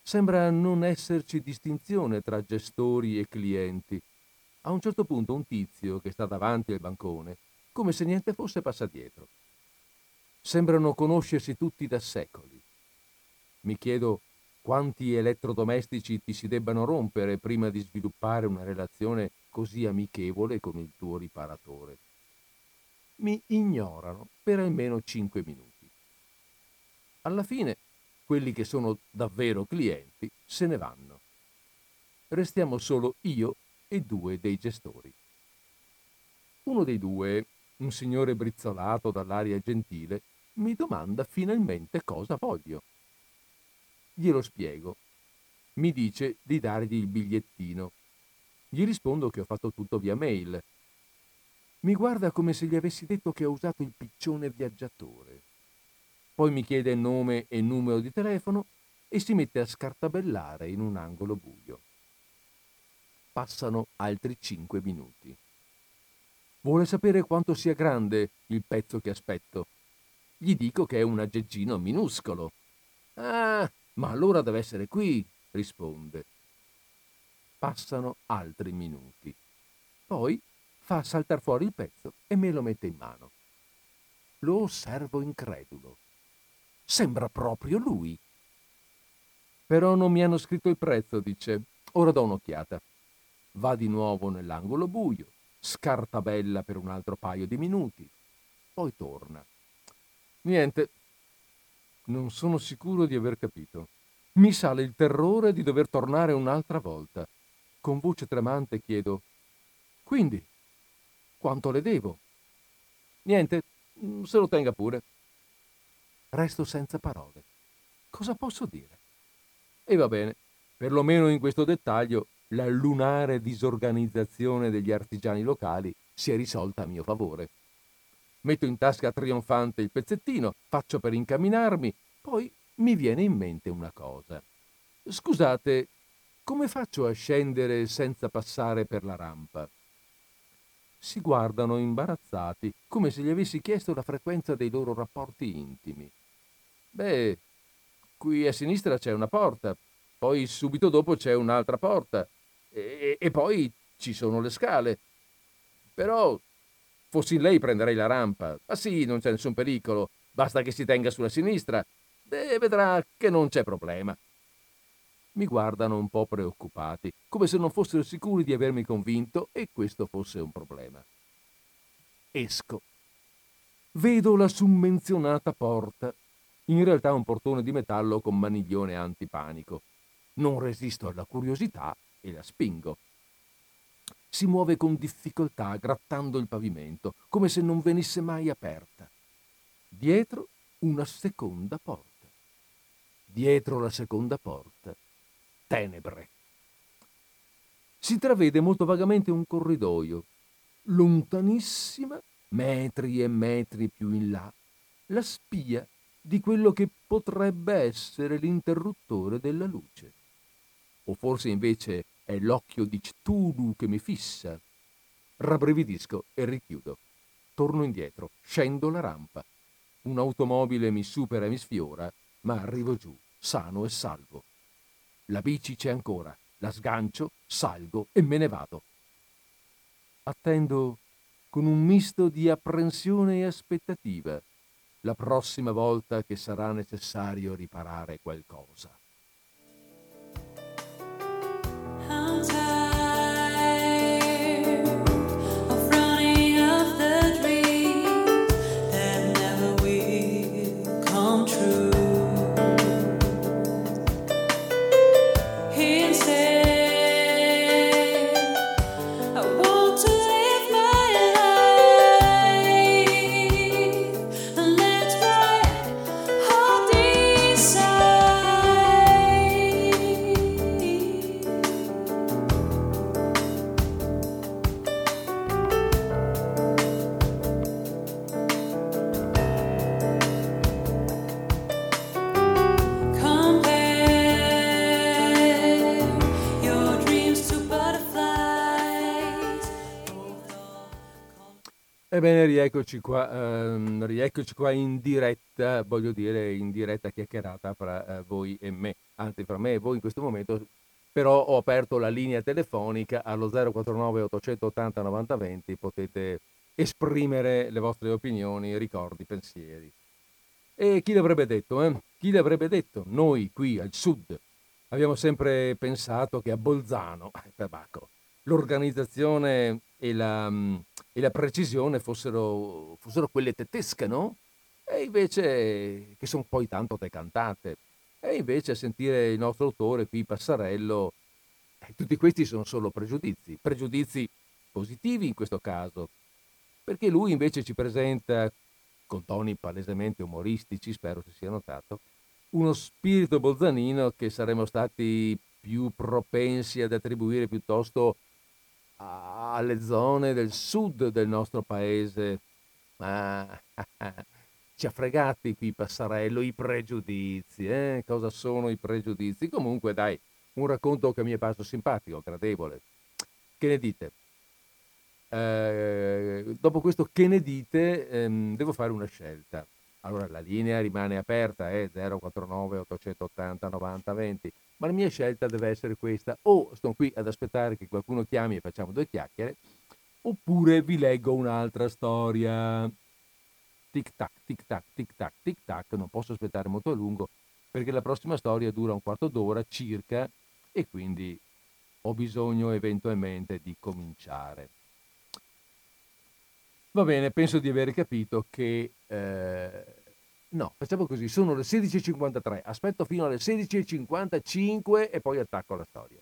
A: Sembra non esserci distinzione tra gestori e clienti. A un certo punto un tizio che sta davanti al bancone, come se niente fosse, passa dietro. Sembrano conoscersi tutti da secoli. Mi chiedo quanti elettrodomestici ti si debbano rompere prima di sviluppare una relazione così amichevole con il tuo riparatore. Mi ignorano per almeno cinque minuti. Alla fine, quelli che sono davvero clienti se ne vanno. Restiamo solo io e due dei gestori. Uno dei due, un signore brizzolato dall'aria gentile, mi domanda finalmente cosa voglio. Glielo spiego. Mi dice di dargli il bigliettino. Gli rispondo che ho fatto tutto via mail. Mi guarda come se gli avessi detto che ho usato il piccione viaggiatore. Poi mi chiede nome e numero di telefono e si mette a scartabellare in un angolo buio. Passano altri cinque minuti. Vuole sapere quanto sia grande il pezzo che aspetto. Gli dico che è un aggeggino minuscolo. Ah, ma allora deve essere qui, risponde. Passano altri minuti. Poi fa saltar fuori il pezzo e me lo mette in mano. Lo osservo incredulo. Sembra proprio lui. Però non mi hanno scritto il prezzo, dice. Ora do un'occhiata. Va di nuovo nell'angolo buio, scartabella per un altro paio di minuti, poi torna. Niente, non sono sicuro di aver capito. Mi sale il terrore di dover tornare un'altra volta. Con voce tremante chiedo, quindi, quanto le devo? Niente, se lo tenga pure. Resto senza parole. Cosa posso dire? E va bene, perlomeno in questo dettaglio la lunare disorganizzazione degli artigiani locali si è risolta a mio favore. Metto in tasca trionfante il pezzettino, faccio per incamminarmi, poi mi viene in mente una cosa. Scusate, come faccio a scendere senza passare per la rampa? Si guardano imbarazzati, come se gli avessi chiesto la frequenza dei loro rapporti intimi. Beh, qui a sinistra c'è una porta, poi subito dopo c'è un'altra porta e, e poi ci sono le scale. Però fossi lei prenderei la rampa. Ma sì, non c'è nessun pericolo, basta che si tenga sulla sinistra e vedrà che non c'è problema. Mi guardano un po' preoccupati, come se non fossero sicuri di avermi convinto e questo fosse un problema. Esco. Vedo la summenzionata porta, in realtà un portone di metallo con maniglione antipanico. Non resisto alla curiosità e la spingo. Si muove con difficoltà, grattando il pavimento, come se non venisse mai aperta. Dietro una seconda porta. Dietro la seconda porta, tenebre. Si intravede molto vagamente un corridoio. Lontanissima, metri e metri più in là, la spia di quello che potrebbe essere l'interruttore della luce. O forse invece è l'occhio di Cthulhu che mi fissa. Rabbrividisco e richiudo. Torno indietro, scendo la rampa. Un'automobile mi supera e mi sfiora, ma arrivo giù, sano e salvo. La bici c'è ancora, la sgancio, salgo e me ne vado. Attendo con un misto di apprensione e aspettativa la prossima volta che sarà necessario riparare qualcosa. Ebbene, rieccoci qua, ehm, rieccoci qua in diretta, voglio dire in diretta chiacchierata fra eh, voi e me, anzi fra me e voi in questo momento, però ho aperto la linea telefonica allo 049 880 9020, potete esprimere le vostre opinioni, ricordi, pensieri. E chi l'avrebbe detto, eh? Chi l'avrebbe detto? Noi qui al sud abbiamo sempre pensato che a Bolzano, eh, tabacco, l'organizzazione e la, mm, e la precisione fossero, fossero, quelle tedesche, no? E invece, che sono poi tanto decantate. E invece a sentire il nostro autore qui, Passarello, eh, tutti questi sono solo pregiudizi, pregiudizi positivi in questo caso, perché lui invece ci presenta, con toni palesemente umoristici, spero si sia notato, uno spirito bolzanino che saremmo stati più propensi ad attribuire piuttosto alle zone del sud del nostro paese. Ah, ci ha fregati qui Passarello i pregiudizi. Eh? Cosa sono i pregiudizi? Comunque dai, un racconto che mi è parso simpatico, gradevole. Che ne dite? eh, dopo questo che ne dite, ehm, devo fare una scelta. Allora la linea rimane aperta, eh, 049 880 90 20, ma la mia scelta deve essere questa. O sto qui ad aspettare che qualcuno chiami e facciamo due chiacchiere, oppure vi leggo un'altra storia. Tic tac, tic tac, tic tac, tic tac, non posso aspettare molto a lungo perché la prossima storia dura un quarto d'ora circa e quindi ho bisogno eventualmente di cominciare. Va bene, penso di aver capito che... Eh, no, facciamo così, sono le 16.53, aspetto fino alle 16.55 e poi attacco la storia.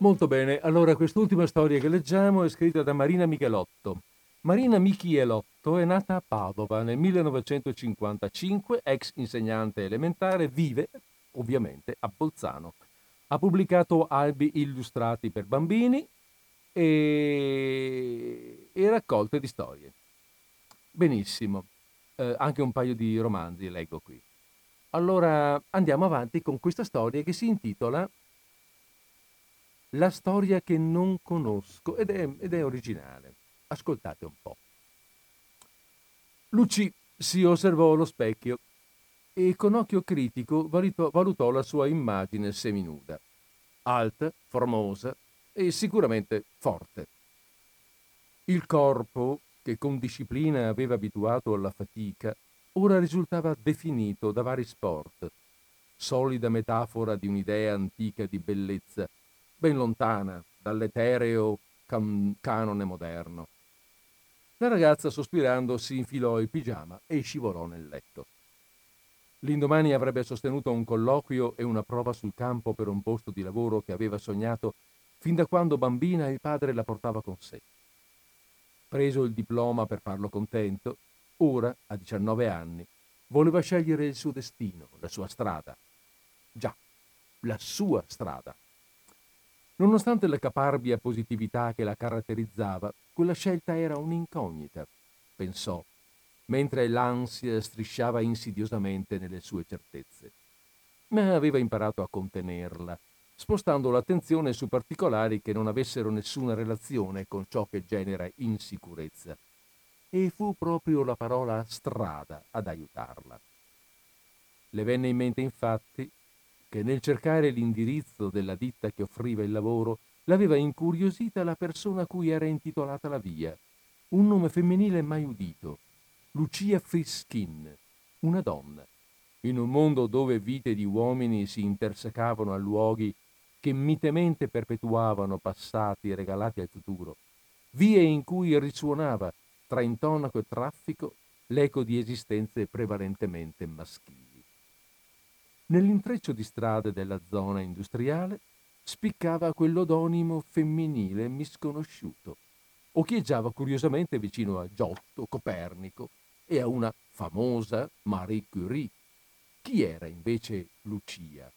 A: Molto bene, allora quest'ultima storia che leggiamo è scritta da Marina Michelotto. Marina Michielotto è nata a Padova nel 1955, ex insegnante elementare, vive ovviamente a Bolzano. Ha pubblicato albi illustrati per bambini e, e raccolte di storie. Benissimo, eh, anche un paio di romanzi leggo qui. Allora andiamo avanti con questa storia che si intitola la storia che non conosco ed è, ed è originale. Ascoltate un po'. Luci si osservò allo specchio e con occhio critico valutò, valutò la sua immagine seminuda, alta, formosa e sicuramente forte. Il corpo, che con disciplina aveva abituato alla fatica, ora risultava definito da vari sport, solida metafora di un'idea antica di bellezza ben lontana dall'etereo can- canone moderno. La ragazza, sospirando, si infilò il pigiama e scivolò nel letto. L'indomani avrebbe sostenuto un colloquio e una prova sul campo per un posto di lavoro che aveva sognato fin da quando bambina il padre la portava con sé. Preso il diploma per farlo contento, ora, a 19 anni, voleva scegliere il suo destino, la sua strada. Già, la sua strada. Nonostante la caparbia positività che la caratterizzava, quella scelta era un'incognita, pensò, mentre l'ansia strisciava insidiosamente nelle sue certezze. Ma aveva imparato a contenerla, spostando l'attenzione su particolari che non avessero nessuna relazione con ciò che genera insicurezza. E fu proprio la parola strada ad aiutarla. Le venne in mente infatti che nel cercare l'indirizzo della ditta che offriva il lavoro l'aveva incuriosita la persona a cui era intitolata la via, un nome femminile mai udito, Lucia Frischin, una donna, in un mondo dove vite di uomini si intersecavano a luoghi che mitemente perpetuavano passati regalati al futuro, vie in cui risuonava tra intonaco e traffico l'eco di esistenze prevalentemente maschili. Nell'intreccio di strade della zona industriale spiccava quell'odonimo femminile misconosciuto. Occhieggiava curiosamente vicino a Giotto, Copernico e a una famosa Marie Curie. Chi era invece Lucia?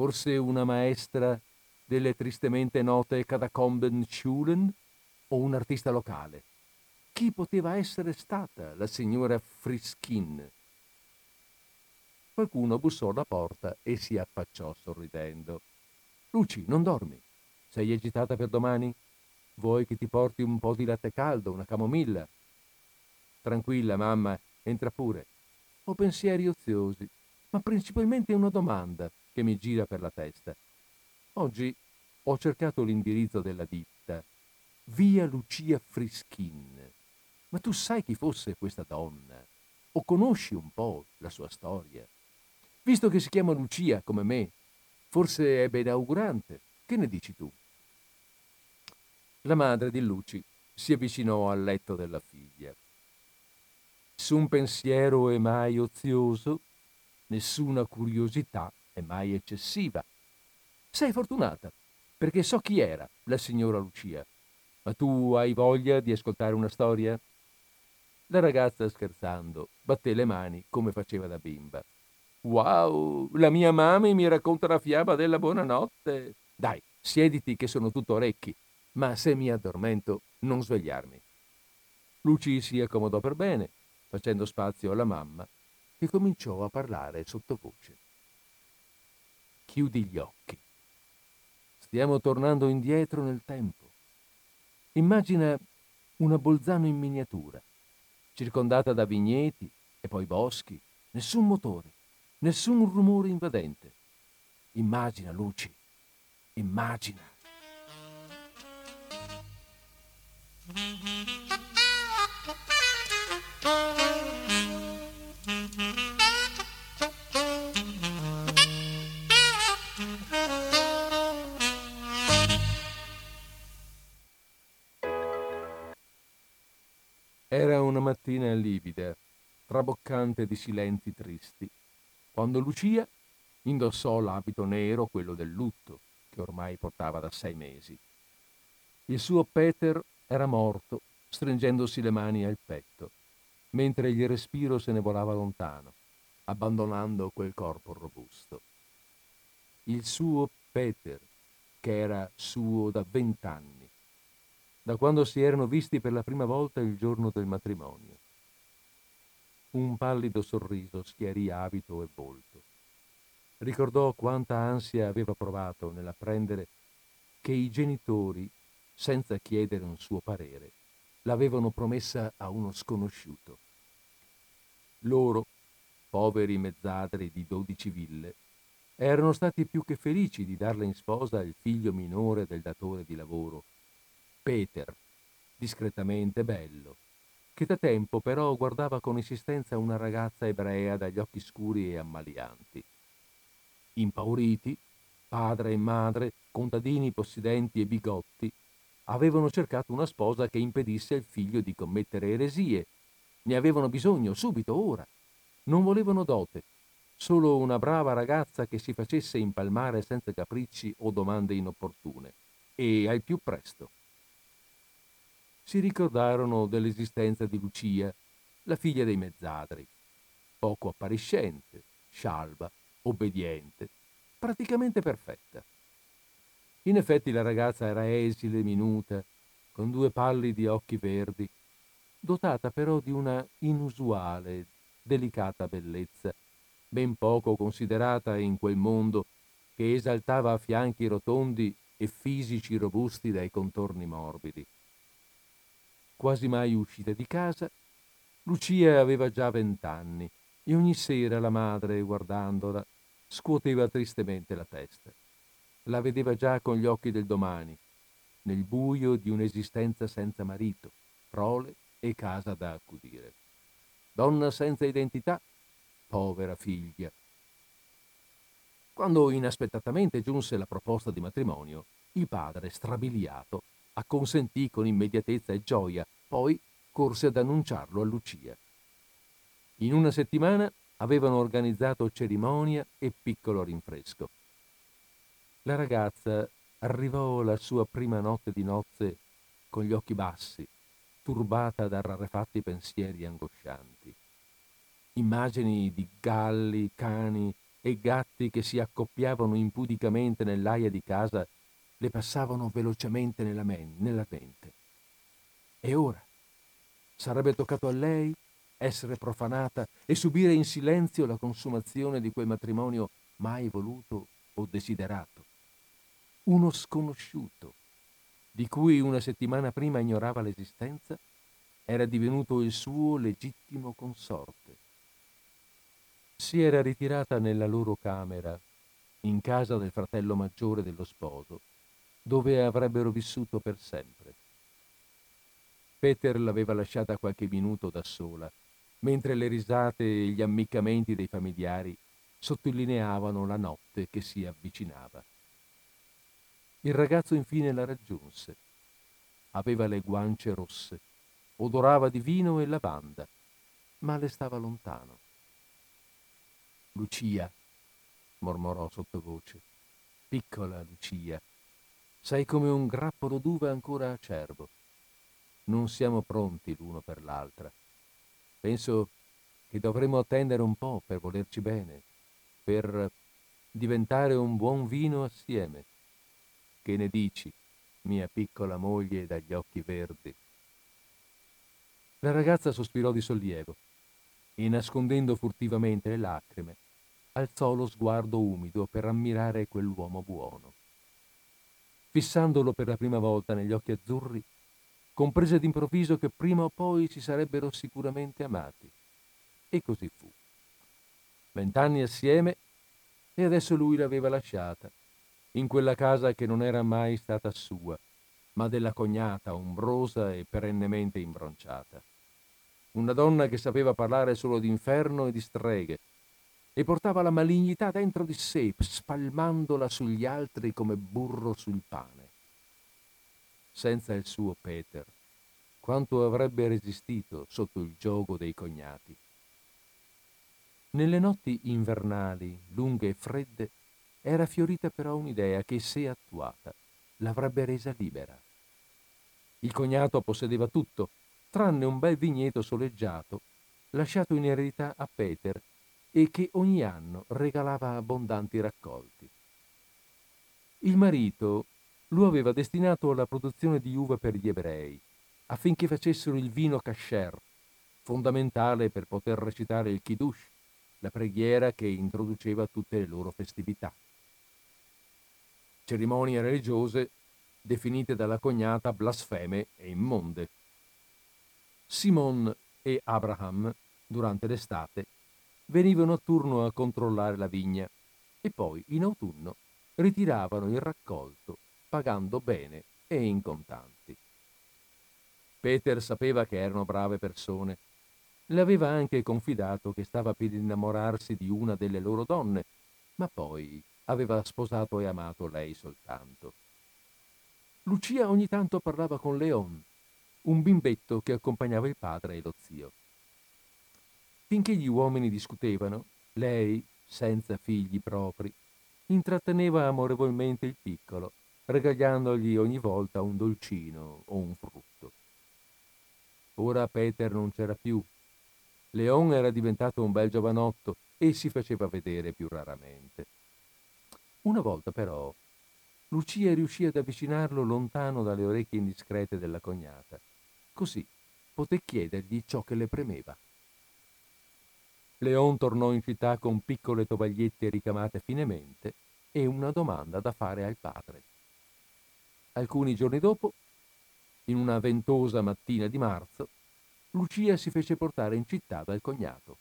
A: Forse una maestra delle tristemente note Katakomben-Schulen o un artista locale? Chi poteva essere stata la signora Frischin? Qualcuno bussò alla porta e si affacciò sorridendo. Luci, non dormi? Sei agitata per domani? Vuoi che ti porti un po' di latte caldo, una camomilla? Tranquilla, mamma, entra pure. Ho pensieri oziosi, ma principalmente una domanda che mi gira per la testa. Oggi ho cercato l'indirizzo della ditta via Lucia Frischin. Ma tu sai chi fosse questa donna? O conosci un po' la sua storia? Visto che si chiama Lucia come me, forse è benaugurante. Che ne dici tu? La madre di Luci si avvicinò al letto della figlia. Nessun pensiero è mai ozioso, nessuna curiosità è mai eccessiva. Sei fortunata, perché so chi era la signora Lucia. Ma tu hai voglia di ascoltare una storia? La ragazza, scherzando, batté le mani come faceva da bimba. Wow, la mia mamma mi racconta la fiaba della buonanotte. Dai, siediti che sono tutto orecchi, ma se mi addormento non svegliarmi. Luci si accomodò per bene, facendo spazio alla mamma, che cominciò a parlare sottovoce. Chiudi gli occhi. Stiamo tornando indietro nel tempo. Immagina una Bolzano in miniatura, circondata da vigneti e poi boschi, nessun motore, nessun rumore invadente. Immagina, Luci, immagina. Era una mattina livida, traboccante di silenzi tristi, quando Lucia indossò l'abito nero, quello del lutto, che ormai portava da sei mesi. Il suo Peter era morto, stringendosi le mani al petto, mentre il respiro se ne volava lontano, abbandonando quel corpo robusto. Il suo Peter, che era suo da vent'anni, da quando si erano visti per la prima volta il giorno del matrimonio. Un pallido sorriso schiarì abito e volto. Ricordò quanta ansia aveva provato nell'apprendere che i genitori, senza chiedere un suo parere, l'avevano promessa a uno sconosciuto. Loro, poveri mezzadri di dodici ville, erano stati più che felici di darle in sposa il figlio minore del datore di lavoro Peter, discretamente bello, che da tempo però guardava con insistenza una ragazza ebrea dagli occhi scuri e ammalianti. Impauriti, padre e madre, contadini possidenti e bigotti, avevano cercato una sposa che impedisse al figlio di commettere eresie. Ne avevano bisogno subito, ora. Non volevano dote, solo una brava ragazza che si facesse impalmare senza capricci o domande inopportune, e al più presto si ricordarono dell'esistenza di Lucia, la figlia dei mezzadri, poco appariscente, scialba, obbediente, praticamente perfetta. In effetti la ragazza era esile, minuta, con due pallidi occhi verdi, dotata però di una inusuale, delicata bellezza, ben poco considerata in quel mondo che esaltava fianchi rotondi e fisici robusti dai contorni morbidi quasi mai uscita di casa, Lucia aveva già vent'anni e ogni sera la madre, guardandola, scuoteva tristemente la testa. La vedeva già con gli occhi del domani, nel buio di un'esistenza senza marito, prole e casa da accudire. Donna senza identità, povera figlia. Quando inaspettatamente giunse la proposta di matrimonio, il padre, strabiliato, acconsentì con immediatezza e gioia, poi corse ad annunciarlo a Lucia. In una settimana avevano organizzato cerimonia e piccolo rinfresco. La ragazza arrivò alla sua prima notte di nozze con gli occhi bassi, turbata da rarefatti pensieri angoscianti. Immagini di galli, cani e gatti che si accoppiavano impudicamente nell'aia di casa le passavano velocemente nella, men- nella mente. E ora? Sarebbe toccato a lei essere profanata e subire in silenzio la consumazione di quel matrimonio mai voluto o desiderato. Uno sconosciuto, di cui una settimana prima ignorava l'esistenza, era divenuto il suo legittimo consorte. Si era ritirata nella loro camera, in casa del fratello maggiore dello sposo, dove avrebbero vissuto per sempre. Peter l'aveva lasciata qualche minuto da sola, mentre le risate e gli ammiccamenti dei familiari sottolineavano la notte che si avvicinava. Il ragazzo infine la raggiunse. Aveva le guance rosse, odorava di vino e lavanda, ma le stava lontano. Lucia, mormorò sottovoce, piccola Lucia, sei come un grappolo d'uva ancora acerbo. Non siamo pronti l'uno per l'altra. Penso che dovremmo attendere un po' per volerci bene, per diventare un buon vino assieme. Che ne dici, mia piccola moglie dagli occhi verdi? La ragazza sospirò di sollievo e, nascondendo furtivamente le lacrime, alzò lo sguardo umido per ammirare quell'uomo buono. Fissandolo per la prima volta negli occhi azzurri, comprese d'improvviso che prima o poi si sarebbero sicuramente amati. E così fu. Vent'anni assieme e adesso lui l'aveva lasciata, in quella casa che non era mai stata sua, ma della cognata ombrosa e perennemente imbronciata. Una donna che sapeva parlare solo d'inferno e di streghe, e portava la malignità dentro di sé, spalmandola sugli altri come burro sul pane. Senza il suo Peter, quanto avrebbe resistito sotto il gioco dei cognati? Nelle notti invernali, lunghe e fredde, era fiorita però un'idea che, se attuata, l'avrebbe resa libera. Il cognato possedeva tutto, tranne un bel vigneto soleggiato, lasciato in eredità a Peter e che ogni anno regalava abbondanti raccolti. Il marito lo aveva destinato alla produzione di uva per gli ebrei, affinché facessero il vino kasher, fondamentale per poter recitare il Kiddush, la preghiera che introduceva tutte le loro festività cerimonie religiose definite dalla cognata blasfeme e immonde. Simon e Abraham, durante l'estate, venivano a turno a controllare la vigna e poi, in autunno, ritiravano il raccolto, pagando bene e in contanti. Peter sapeva che erano brave persone. Le aveva anche confidato che stava per innamorarsi di una delle loro donne, ma poi aveva sposato e amato lei soltanto. Lucia ogni tanto parlava con Leon, un bimbetto che accompagnava il padre e lo zio. Finché gli uomini discutevano, lei, senza figli propri, intratteneva amorevolmente il piccolo, regagliandogli ogni volta un dolcino o un frutto. Ora Peter non c'era più. Leon era diventato un bel giovanotto e si faceva vedere più raramente. Una volta però Lucia riuscì ad avvicinarlo lontano dalle orecchie indiscrete della cognata. Così poté chiedergli ciò che le premeva. Leon tornò in città con piccole tovagliette ricamate finemente e una domanda da fare al padre. Alcuni giorni dopo, in una ventosa mattina di marzo, Lucia si fece portare in città dal cognato.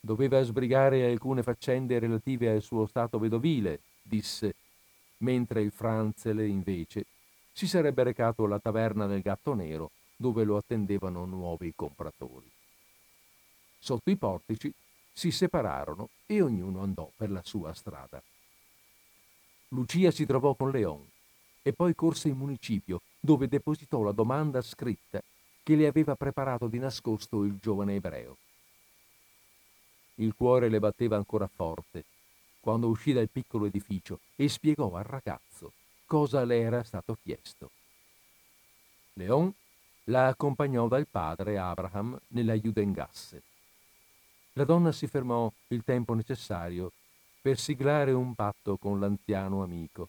A: Doveva sbrigare alcune faccende relative al suo stato vedovile, disse, mentre il Franzele, invece, si sarebbe recato alla taverna del gatto nero dove lo attendevano nuovi compratori. Sotto i portici si separarono e ognuno andò per la sua strada. Lucia si trovò con Leon e poi corse in municipio dove depositò la domanda scritta che le aveva preparato di nascosto il giovane ebreo. Il cuore le batteva ancora forte quando uscì dal piccolo edificio e spiegò al ragazzo cosa le era stato chiesto. Leon la accompagnò dal padre Abraham nella Judengasse. La donna si fermò il tempo necessario per siglare un patto con l'anziano amico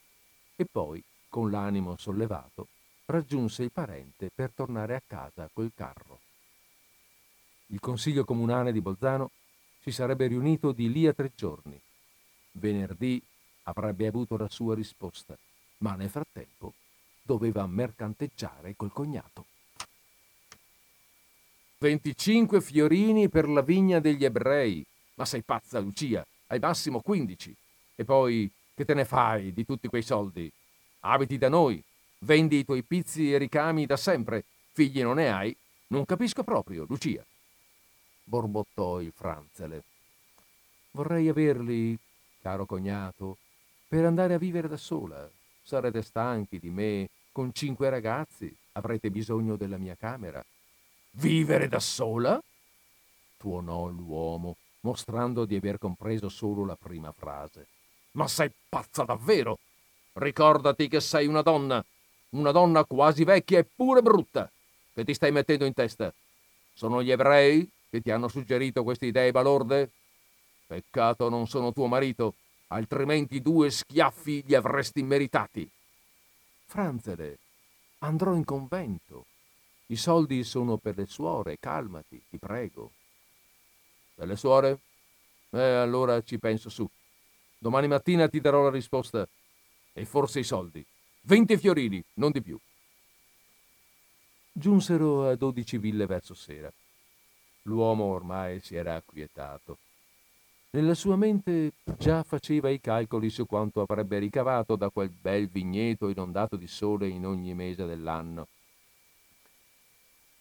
A: e poi, con l'animo sollevato, raggiunse il parente per tornare a casa col carro. Il consiglio comunale di Bolzano si sarebbe riunito di lì a tre giorni. Venerdì avrebbe avuto la sua risposta, ma nel frattempo doveva mercanteggiare col cognato. 25 fiorini per la vigna degli ebrei. Ma sei pazza, Lucia? Al massimo 15. E poi che te ne fai di tutti quei soldi? Abiti da noi, vendi i tuoi pizzi e ricami da sempre Figli non ne hai? Non capisco proprio, Lucia. Borbottò il Franzele. Vorrei averli, caro cognato, per andare a vivere da sola. Sarete stanchi di me, con cinque ragazzi, avrete bisogno della mia camera. Vivere da sola? tuonò l'uomo, mostrando di aver compreso solo la prima frase. Ma sei pazza davvero! Ricordati che sei una donna, una donna quasi vecchia e pure brutta, che ti stai mettendo in testa. Sono gli ebrei che ti hanno suggerito queste idee balorde? Peccato non sono tuo marito, altrimenti due schiaffi li avresti meritati. Franzele, andrò in convento. I soldi sono per le suore, calmati, ti prego. Per le suore? Eh, allora ci penso su. Domani mattina ti darò la risposta. E forse i soldi. Venti fiorini, non di più. Giunsero a dodici ville verso sera. L'uomo ormai si era acquietato. Nella sua mente già faceva i calcoli su quanto avrebbe ricavato da quel bel vigneto inondato di sole in ogni mese dell'anno.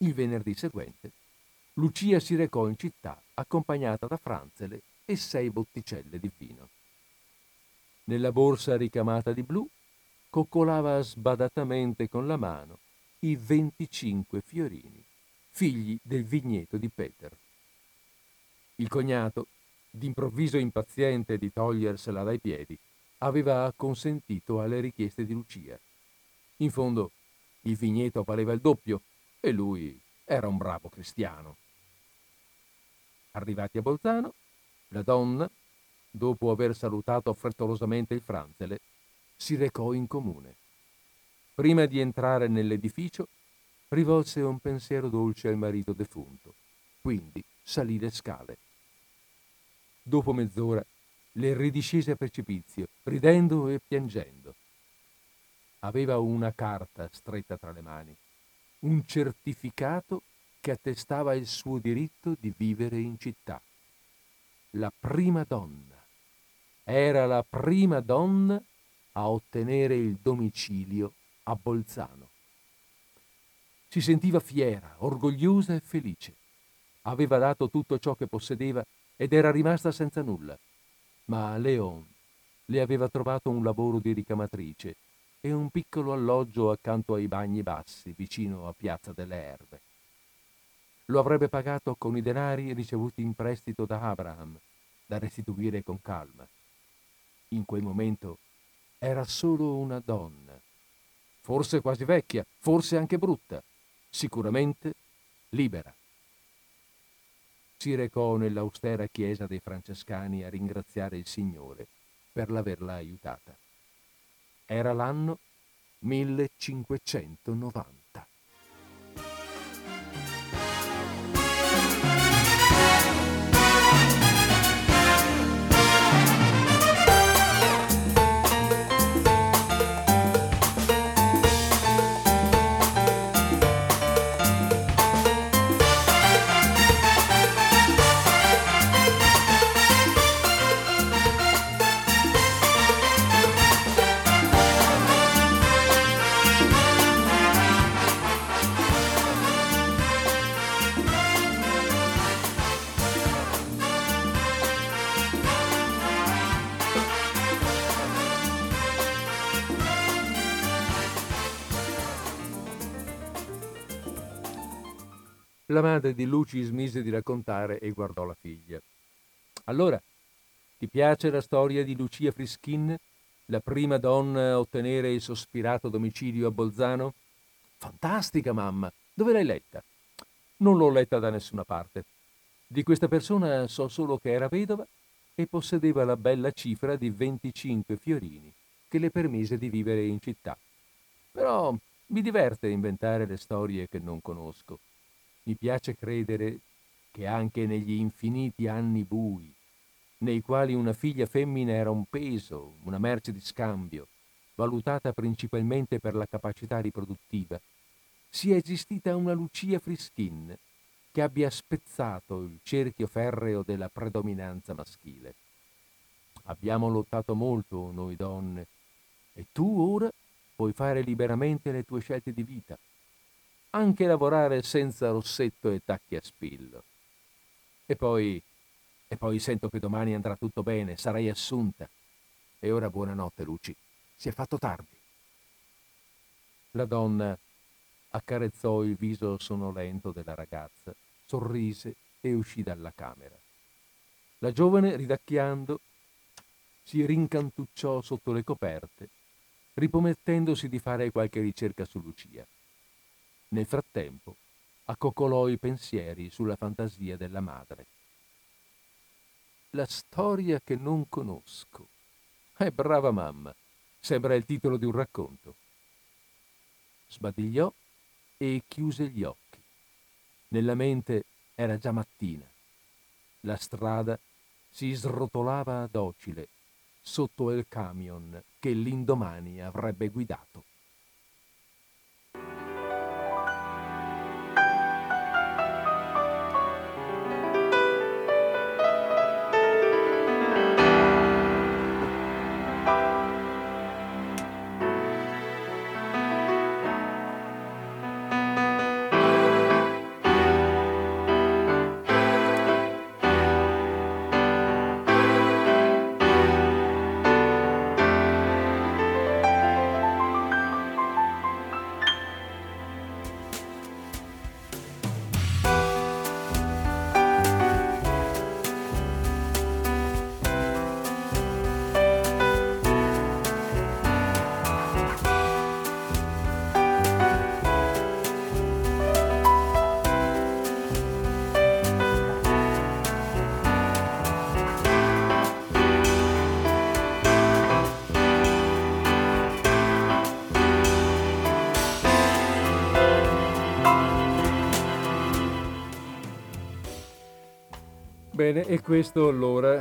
A: Il venerdì seguente Lucia si recò in città accompagnata da Franzele e sei botticelle di vino. Nella borsa ricamata di blu coccolava sbadatamente con la mano i 25 fiorini, figli del vigneto di Peter. Il cognato, d'improvviso impaziente di togliersela dai piedi, aveva acconsentito alle richieste di Lucia. In fondo, il vigneto valeva il doppio e lui era un bravo cristiano. Arrivati a Bolzano, la donna, dopo aver salutato frettolosamente il Franzele, si recò in comune. Prima di entrare nell'edificio, rivolse un pensiero dolce al marito defunto, quindi salì le scale. Dopo mezz'ora le ridiscese a precipizio, ridendo e piangendo. Aveva una carta stretta tra le mani, un certificato che attestava il suo diritto di vivere in città. La prima donna. Era la prima donna a ottenere il domicilio a Bolzano. Si sentiva fiera, orgogliosa e felice. Aveva dato tutto ciò che possedeva ed era rimasta senza nulla. Ma Leon le aveva trovato un lavoro di ricamatrice e un piccolo alloggio accanto ai bagni bassi, vicino a Piazza delle Erbe. Lo avrebbe pagato con i denari ricevuti in prestito da Abraham, da restituire con calma. In quel momento era solo una donna, forse quasi vecchia, forse anche brutta, sicuramente libera si recò nell'austera chiesa dei francescani a ringraziare il Signore per l'averla aiutata. Era l'anno 1590. La madre di Luci smise di raccontare e guardò la figlia. Allora, ti piace la storia di Lucia Frischin, la prima donna a ottenere il sospirato domicilio a Bolzano? Fantastica, mamma! Dove l'hai letta? Non l'ho letta da nessuna parte. Di questa persona so solo che era vedova e possedeva la bella cifra di 25 fiorini che le permise di vivere in città. Però mi diverte inventare le storie che non conosco. Mi piace credere che anche negli infiniti anni bui, nei quali una figlia femmina era un peso, una merce di scambio, valutata principalmente per la capacità riproduttiva, sia esistita una Lucia Frischin che abbia spezzato il cerchio ferreo della predominanza maschile. Abbiamo lottato molto noi donne e tu ora puoi fare liberamente le tue scelte di vita. Anche lavorare senza rossetto e tacchi a spillo. E poi, e poi sento che domani andrà tutto bene, sarai assunta. E ora buonanotte, Luci. Si è fatto tardi. La donna accarezzò il viso sonnolento della ragazza, sorrise e uscì dalla camera. La giovane, ridacchiando, si rincantucciò sotto le coperte, ripromettendosi di fare qualche ricerca su Lucia. Nel frattempo accoccolò i pensieri sulla fantasia della madre. La storia che non conosco. Eh, brava mamma, sembra il titolo di un racconto. Sbadigliò e chiuse gli occhi. Nella mente era già mattina. La strada si srotolava docile sotto il camion che l'indomani avrebbe guidato. Bene, e questo allora,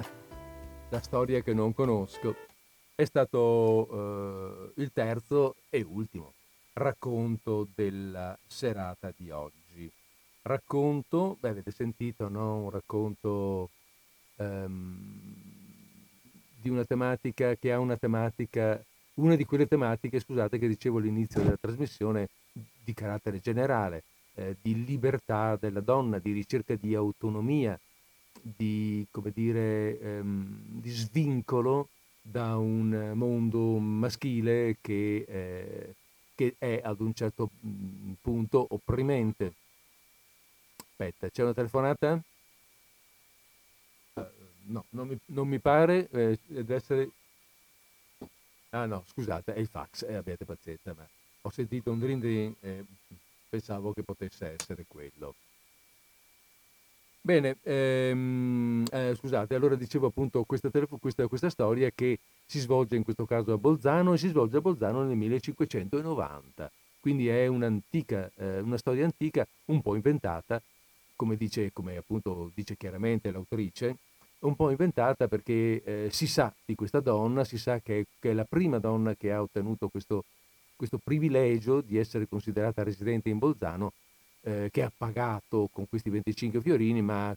A: la storia che non conosco, è stato eh, il terzo e ultimo racconto della serata di oggi. Racconto, beh, avete sentito, no? Un racconto ehm, di una tematica che ha una tematica, una di quelle tematiche, scusate, che dicevo all'inizio della trasmissione, di carattere generale, eh, di libertà della donna, di ricerca di autonomia, di, come dire, ehm, di svincolo da un mondo maschile che, eh, che, è ad un certo mm, punto opprimente. Aspetta, c'è una telefonata? Uh, no, non mi, non mi pare, eh, deve essere... Ah no, scusate, è il fax, eh, abbiate pazienza, ma ho sentito un drin e eh, pensavo che potesse essere quello. Bene, ehm, eh, scusate, allora dicevo appunto questa, questa, questa, storia che si svolge in questo caso a Bolzano e si svolge a Bolzano nel 1590, quindi è un'antica, eh, una storia antica un po' inventata, come dice, come appunto dice chiaramente l'autrice, un po' inventata perché eh, si sa di questa donna, si sa che, che, è la prima donna che ha ottenuto questo, questo privilegio di essere considerata residente in Bolzano eh, che ha pagato con questi 25 fiorini, ma,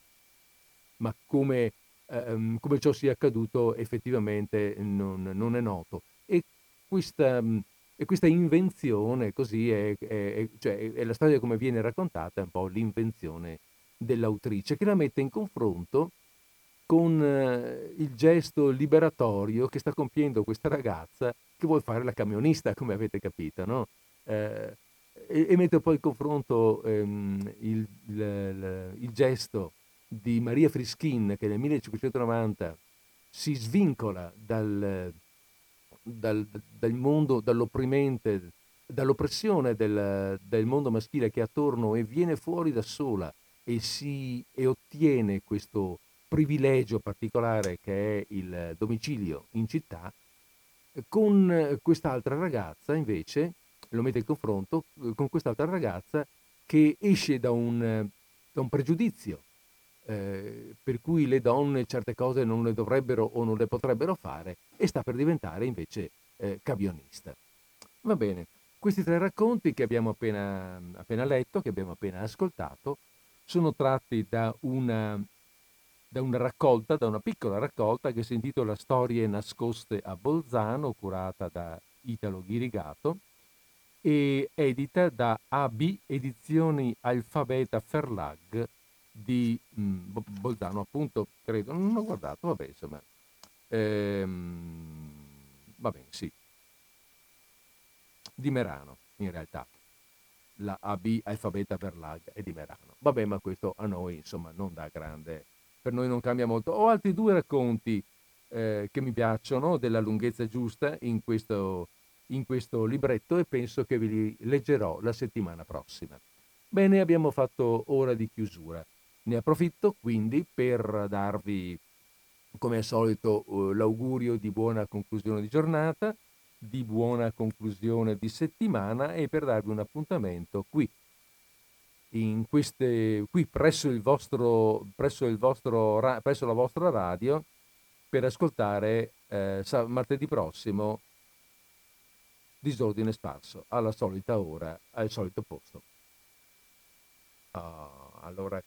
A: ma come, ehm, come, ciò sia accaduto effettivamente non, non è noto. E questa, e questa invenzione così è, è, cioè, è la storia come viene raccontata, è un po' l'invenzione dell'autrice che la mette in confronto con eh, il gesto liberatorio che sta compiendo questa ragazza che vuole fare la camionista, come avete capito, no? eh, e, e mette poi in confronto ehm, il, il, il, gesto di Maria Frischin che nel 1590 si svincola dal, dal, dal mondo, dall'opprimente, dall'oppressione del, del, mondo maschile che è attorno e viene fuori da sola e, si, e ottiene questo privilegio particolare che è il domicilio in città, con quest'altra ragazza invece lo mette in confronto eh, con quest'altra ragazza che esce da un, eh, da un pregiudizio eh, per cui le donne certe cose non le dovrebbero o non le potrebbero fare e sta per diventare invece eh, camionista. Va bene, questi tre racconti che abbiamo appena, appena letto, che abbiamo appena ascoltato, sono tratti da una, da una raccolta, da una piccola raccolta che si intitola Storie nascoste a Bolzano, curata da Italo Ghirigato, e edita da AB Edizioni Alfabeta Ferlag di mh, Bolzano, appunto, credo, non ho guardato, vabbè, insomma. Ehm, va bene, sì. Di Merano, in realtà. La AB Alfabeta Verlag è di Merano. Vabbè, ma questo a noi, insomma, non dà grande... Per noi non cambia molto. Ho altri due racconti eh, che mi piacciono, della lunghezza giusta, in questo, in questo libretto e penso che ve li leggerò la settimana prossima. Bene, abbiamo fatto ora di chiusura. Ne approfitto quindi per darvi, come al solito, eh, l'augurio di buona conclusione di giornata, di buona conclusione di settimana e per darvi un appuntamento qui, queste, qui presso, il vostro, presso, il vostro, presso la vostra radio per ascoltare eh, martedì prossimo disordine sparso alla solita ora, al solito posto. Uh, allora